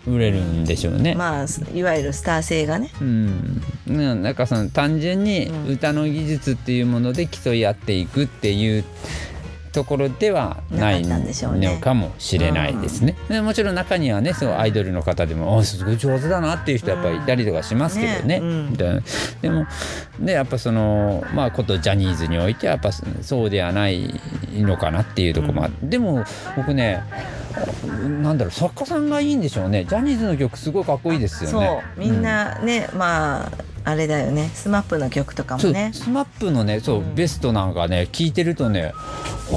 売れるんでしょうね。まあいわゆるスター性がね。うん、なんかその単純に歌の技術っていうもので競い合っていくっていう。ところではないのかもしれないですね。ねもちろん中にはねそうアイドルの方でも「すごい上手だな」っていう人やっぱりいたりとかしますけどね。ねうん、でもでやっぱそのまあことジャニーズにおいてはやっぱそうではないのかなっていうところもあって、うん、でも僕ねなんだろう作家さんがいいんでしょうね。ジャニーズの曲すごいかっこいいですよね。みんなね、うん、まああれだよね。 SMAPの曲とかもね。 SMAPのねそう、うん、ベストなんかね聞いてるとね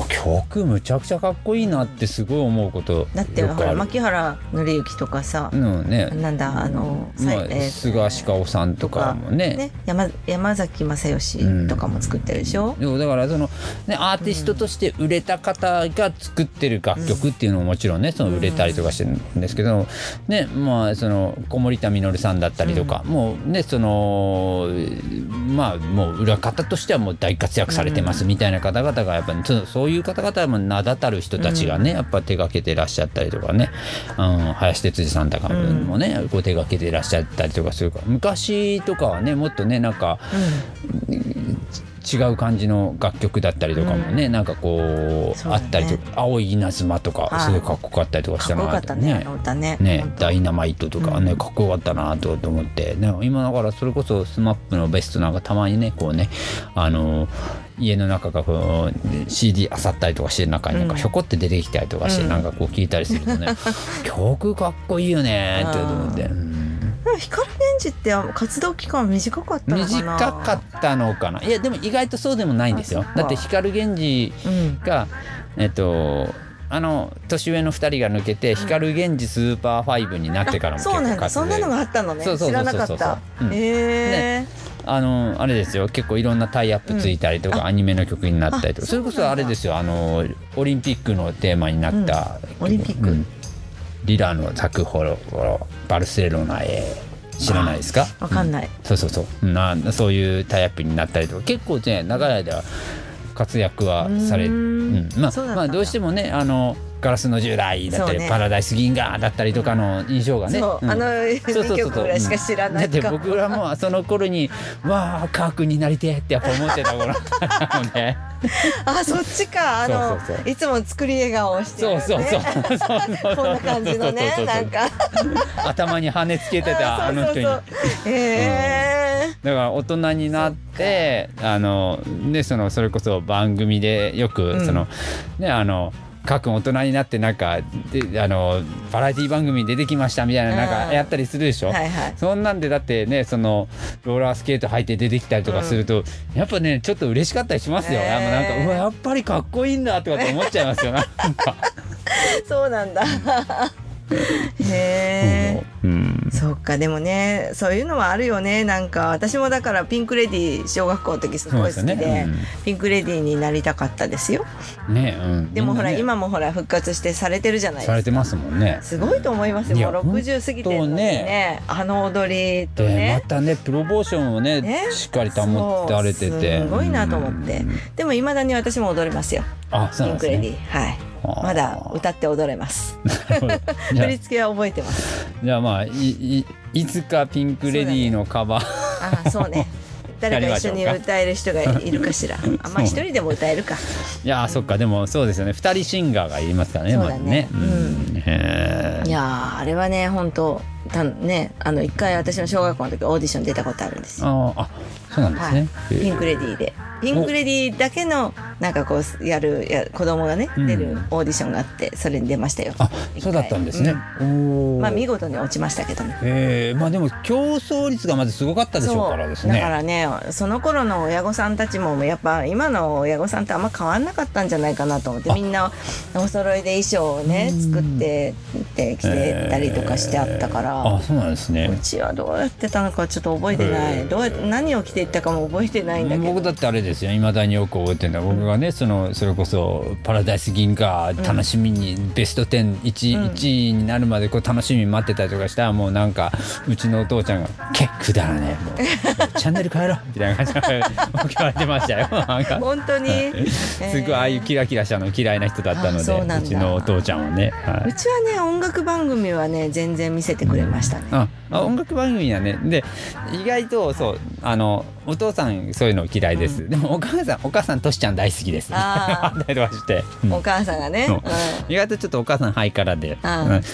曲むちゃくちゃかっこいいなってすごい思うことだってほら牧原敬之とかさ、うんね、なんだあの、まあえー、菅氏香さんとかもね。ね山山崎正義とかも作ってるでしょ、うん、だからその、ね、アーティストとして売れた方が作ってる楽曲っていうのももちろんねその売れたりとかしてるんですけど、ねまあその小森田実さんだったりとか、もうねそのまあもう裏方としてはもう大活躍されてますみたいな方々がやっぱりそういう方々も名だたる人たちがね、やっぱ手がけてらっしゃったりとかね、うん、林哲司さんとかもね、こう手がけてらっしゃったりとかするから昔とかはねもっとねなんか、違う感じの楽曲だったりとかもね、うん、なんかこう、ね、あったりとか「青い稲妻」とかすごいかっこよかったりとかしたなとね。ねねダイナマイトとかね、かっこよかったなと思って、ね、今だからそれこそ SMAP のベストなんかたまにねこうねあの家の中がこう CD あさったりとかして中になんかひょこって出てきたりとかして、なんかこう聞いたりするとね、曲かっこいいよねって思って。光 GENJIって活動期間短かったのかな？短かったのかな？いやでも意外とそうでもないんですよ。だって光 GENJIが、うん、えっとあの年上の2人が抜けて光 GENJI SUPER 5になってからもそうなんだ。そんなのがあったのね。知らなかった。へえあのあれですよ。結構いろんなタイアップついたりとか、うん、アニメの曲になったりとか。それこそあれですよ。あのオリンピックのテーマになった、うん、オリンピック、うん、リラの作法バルセロナへ。知らないですか？わかんない、そうそうそう。なそういうタイアップになったりとか結構ね長い間活躍はされうん。まあまあどうしてもねあのガラスの10代だったり、ね、パラダイス銀河だったりとかの印象がね、うん、あのそうそうそうそう。しか知らないだって僕らもその頃にわあカー君になりてえってやっぱ思ってた頃なので。あそっちか。あのいつも作り笑顔をしてる、ね、そうそうそう。こんな感じのねなんか。頭に羽つけてたあの人に。へえ、うん、だから大人になってあのねそのそれこそ番組でよくその、うん、ねあの各大人になってなんかであのバラエティ番組に出てきましたみたいななんかやったりするでしょ、はいはい、そんなんでだってねそのローラースケート履いて出てきたりとかすると、うん、やっぱねちょっと嬉しかったりしますよ、え。ー、なんかうわやっぱりかっこいいんだとかって思っちゃいますよ。なんか。そうなんだ へえ、うん、そっかでもねそういうのはあるよねなんか私もだからピンク・レディー小学校の時すごい好きで、ねうん、ピンク・レディーになりたかったですよ。ね、うん、でもほら、ね、今もほら復活してされてるじゃないですか。されてますもんね。すごいと思いますよ。もう60過ぎてね、ね、あの踊りとね。またねプロポーションをね、ね、しっかり保ってられてて。すごいなと思って。でもいまだに私も踊りますよ。ピンク・レディーはい。まだ歌って踊れます。振り付けは覚えてます。じゃあまあいいいつかピンクレディーのカバー、あそうね。誰か一緒に歌える人がいるかしら。あまあ一人でも歌えるか。いやそっかでもそうですよね。二人シンガーがいますからね。そうだね。うん。いやあれはね本当たねあの一回私の小学校の時オーディション出たことあるんですよ。ああそうなんですね、はい、ピンクレディーで。ピンクレディーだけのなんかこうやるや子供がね、出るオーディションがあってそれに出ましたよ。あそうだったんですね。うん、まあ見事に落ちましたけどね。ええー、まあでも競争率がまずすごかったでしょうからですね。だからねその頃の親御さんたちもやっぱ今の親御さんとあんま変わんなかったんじゃないかなと思ってみんなお揃いで衣装をね作ってって着てたりとかしてあったから。あそうなんですね。うちはどうやってたのかちょっと覚えてない。どう何を着ていったかも覚えてないんだけど。僕だってあれですよ。未だによく覚えてるのは僕がねそのそれこそ「パラダイス銀河」楽しみにベスト101、うん、1位になるまでこう楽しみに待ってたりとかしたらもうなんかうちのお父ちゃんが「結構だらねもう チャンネル変えろ」みたいな感じで言われてましたよ。本当に、すごいああいうキラキラしたの嫌いな人だったのでうちのお父ちゃんはね、はい、うちはね音楽番組はね全然見せてくれましたね。あ音楽番組はねで意外とそうあのお父さんそういうの嫌いです、うん、でもお母さんお母さんトシちゃん大好きです。お母さんがね、う。ん、意外とちょっとお母さんハイカラで、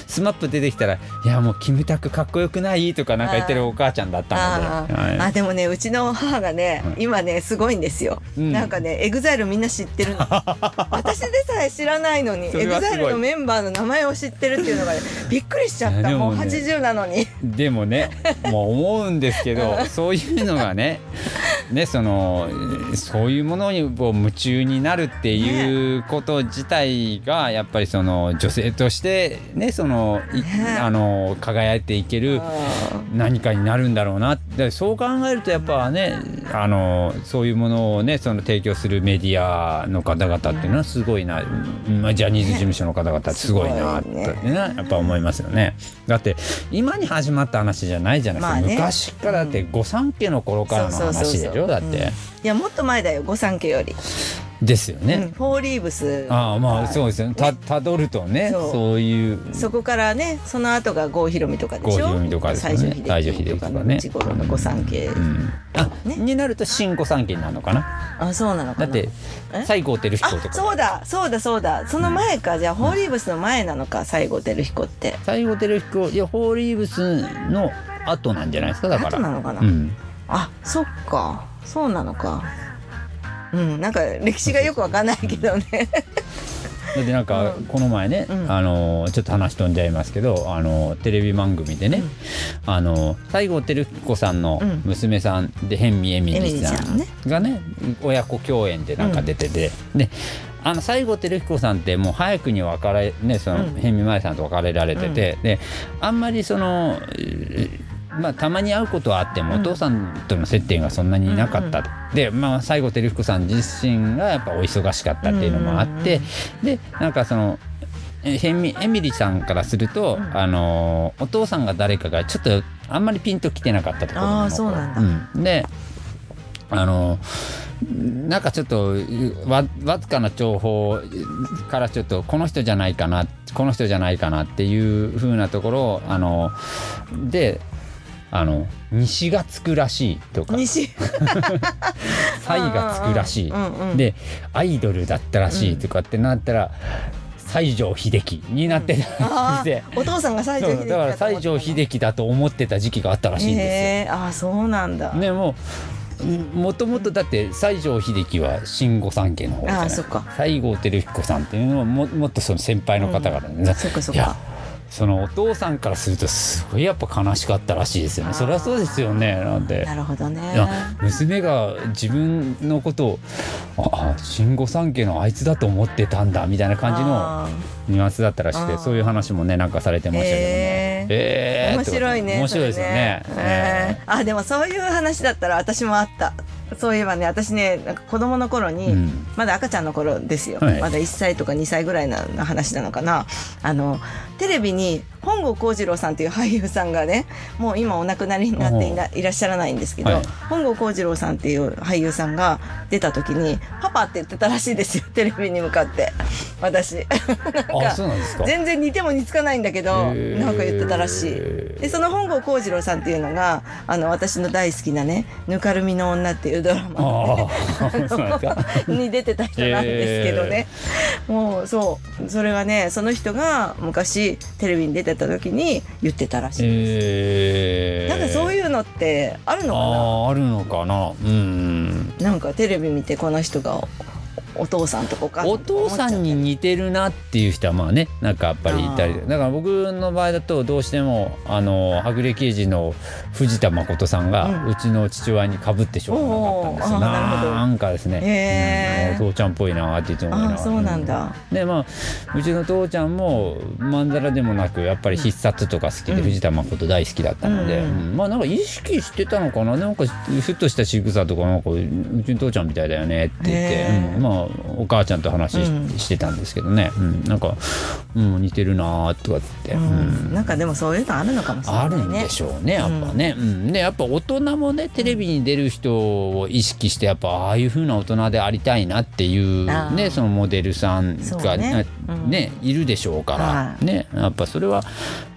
SMAP 出てきたら「いやもうキムタクかっこよくない?」とかなんか言ってるお母ちゃんだったので。あ、あでもねうちの母がね、今ねすごいんですよ、なんかね EXILEみんな知ってるの。私でさえ知らないのに EXILEのメンバーの名前を知ってるっていうのが、ね、びっくりしちゃった。もう80なのに。でもねもう思うんですけどそういうのがね ねそのそういうものにこう夢中になるっていうこと自体がやっぱりその女性としてねそのあの輝いていける何かになるんだろうな。でそう考えるとやっぱねあのそういうものをねその提供するメディアの方々っていうのはすごいな、まあ、ジャニーズ事務所の方々ってすごいなってねやっぱ思いますよね。だって今に始まった話じゃないじゃないですか、昔からだって御三家の頃からの話でしょ？だって。いやもっと前だよ御三家より。ですよね、うん、フォーリーブス。ああまあそうですよね。たたどるとねそう。いう。そこからねその後が郷ひろみとかでしょ？郷ひろみとかですね。西城秀樹とかね内頃の御三家、うん、あ、ね、になると新御三家になるのかな？あそうなのかだって西郷輝彦とか。そうだそうだそうだ。その前か、うん、じゃあフォーリーブスの前なのか西郷輝彦って。西郷輝彦いやフォーリーブスの後なんじゃないですか？だから。後なのかな、うん、あそっか。そうなのか。うん、なんか歴史がよくわかんないけどね。だってなんかこの前ね、うん、あのちょっと話飛んじゃいますけどあのテレビ番組でね、うん、あの西郷輝彦さんの娘さんで辺見えみりさんがね親子共演でなんか出てて、うん、であの西郷輝彦さんってもう早くに別れねその辺見舞さんと別れられてて、であんまりそのまあ、たまに会うことはあっても、お父さんとの接点がそんなになかった、うん、で、まあ、西郷輝彦さん自身がやっぱお忙しかったっていうのもあって、でなんかそのエミエミリさんからすると、うん、あのお父さんが誰かがちょっとあんまりピンときてなかったところあそうなんだ、うん、であのなんかちょっとわわずかな情報からちょっとこの人じゃないかなこの人じゃないかなっていうふうなところをあのであの西がつくらしいとか。西。サイがつくらしい、うんうん、でアイドルだったらしいとかってなったら、西城秀樹になってたうん、お父さんが西城秀樹だから西城秀樹だと思ってた時期があったらしいんですよ。えー、あそうなんだ。ねももともとだって西城秀樹は新御三家の方じゃない？西郷輝彦さんっていうのはももっとその先輩の方々ね、うん、そっかそっかそのお父さんからするとすごいやっぱ悲しかったらしいですよね。そりゃそうですよね。なんで。なるほどね。娘が自分のことをあ新御三家のあいつだと思ってたんだみたいな感じのニュアンスだったらしくてそういう話もねなんかされてましたけどねえー、えー、面白いね面白いですよね、えー、あでもそういう話だったら私もあったそういえばね私ねなんか子供の頃に、うん、まだ赤ちゃんの頃ですよ、はい、まだ1歳とか2歳ぐらいの話なのかな。あのテレビに本郷幸次郎さんという俳優さんがねもう今お亡くなりになっていらっしゃらないんですけど、はい、本郷幸次郎さんっていう俳優さんが出た時に「パパ」って言ってたらしいですよテレビに向かって。私。全然似ても似つかないんだけどなんか言ってたらしい。でその本郷幸次郎さんっていうのがあの私の大好きなね「ぬかるみの女」っていうドラマ、に出てた人なんですけどね、もうそう。それがねその人が昔テレビに出ててた時に言ってたらしい。えー、なんかそういうのってあるのかな？ああるのかな？うん。なんかテレビ見てこの人がお父さんとお母さんお父さんに似てるなっていう人はまあねなんかやっぱりいたり。だから僕の場合だとどうしてもあのはぐれ刑事の藤田誠さんがうちの父親にかぶってしょうがなかったんですよ、なんかですね、うん、お父ちゃんっぽいなっていつも思いながら。そうなんだ、でまあうちの父ちゃんもまんざらでもなくやっぱり必殺とか好きで、藤田誠大好きだったので、うん。まあなんか意識してたのかな？なんかふっとした仕草とかなんかうちの父ちゃんみたいだよねって言って、うん、まあお母ちゃんと話し,、してたんですけどね、うん、なんか、うん、似てるなとかって、うん。なんかでもそういうのあるのかもしれない、ね、あるんでしょうねやっぱね、うん。でやっぱ大人もねテレビに出る人を意識してやっぱああいうふうな大人でありたいなっていうねそのモデルさんがね。ねいるでしょうから、ね。やっぱそれは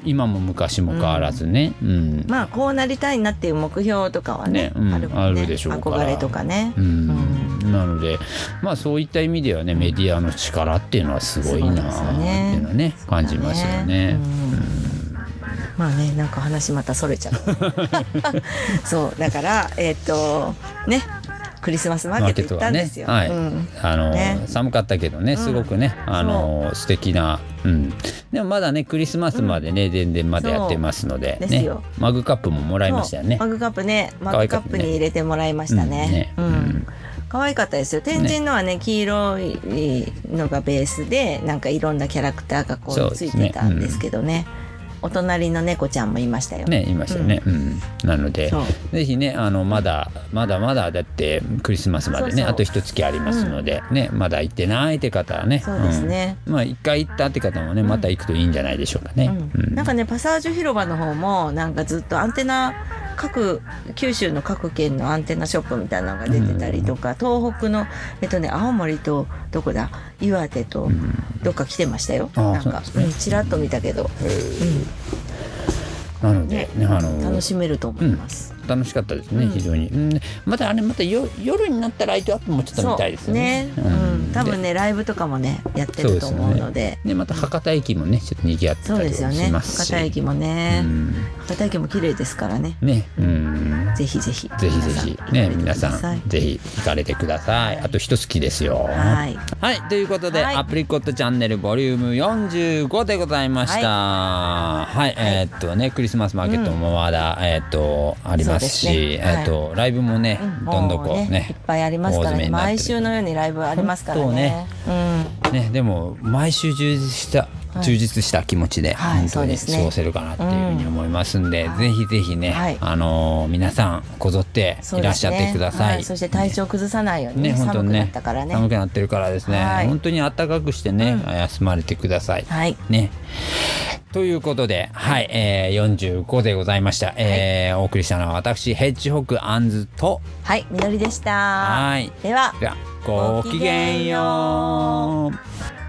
今も昔も変わらずね、うん。まあこうなりたいなっていう目標とかはねあるあるでしょうから。憧れとかね、うん。なのでまあそういった意味ではねメディアの力っていうのはすごいなっていうのはね感じますよね。まあねなんか話またそれちゃう。そうだからえっ、ー、とねクリスマスマーケット行ったんですよ。ね、はい、うん、あの、ね、寒かったけどね、すごくね、うん、あの素敵な、うん。でもまだねクリスマスまでね、うん、全然まだやってますので、ね、マグカップももらいましたよね。マグカップね、マグカップに入れてもらいましたね。うん。可愛かったですよ。天神のはね黄色いのがベースでなんかいろんなキャラクターがこうついてたんですけどねお隣の猫ちゃんもいましたよ。ねいましたね。うん、うん、なのでぜひねあのまだまだまだだってクリスマスまでねあと一月ありますので、うん、ねまだ行ってないって方はね。そうですね、うん、まあ一回行ったって方もねまた行くといいんじゃないでしょうかね。なんかねパサージュ広場の方もなんかずっとアンテナ各九州の各県のアンテナショップみたいなのが出てたりとか、東北のえっとね青森とどこだ？岩手とどっか来てましたよ、なんか。う、ん、ちらっと見たけど、なので、ね、あの楽しめると思います。楽しかったですね、非常に、うん、またあれまたよ夜になったライトアップもちょっと見たいですよね。ねうん、多分ねライブとかもねやってると思うので。で、ね、また博多駅もねちょっと賑わってたりします。博多駅もね、博多駅も綺麗ですからね。ね、うん、ぜひぜひ。ぜひぜひね皆さんぜひ行かれてください。あと一月ですよ。はい。はいということで、アプリコットチャンネルボリューム45でございました。はい、えっとねクリスマスマーケットもまだ、えっとあります。ますし、ね。えっとライブもね、どんどんこうねいっぱいありますからね。毎週のようにライブありますからね。ねでも毎週充実した充実した気持ちで本当に過ごせるかなっていうふうに思いますんで、ぜひぜひね、あの皆さんこぞっていらっしゃってください。そして体調崩さないようにね寒くなったからね寒くなってるからですね、本当に暖かくしてね、休まれてください。ね。ということで、はい、えー、45でございました。えー、お送りしたのは私、ヘッジホックアンズと、はい、みどりでした。はい。では、ではごきげんよう。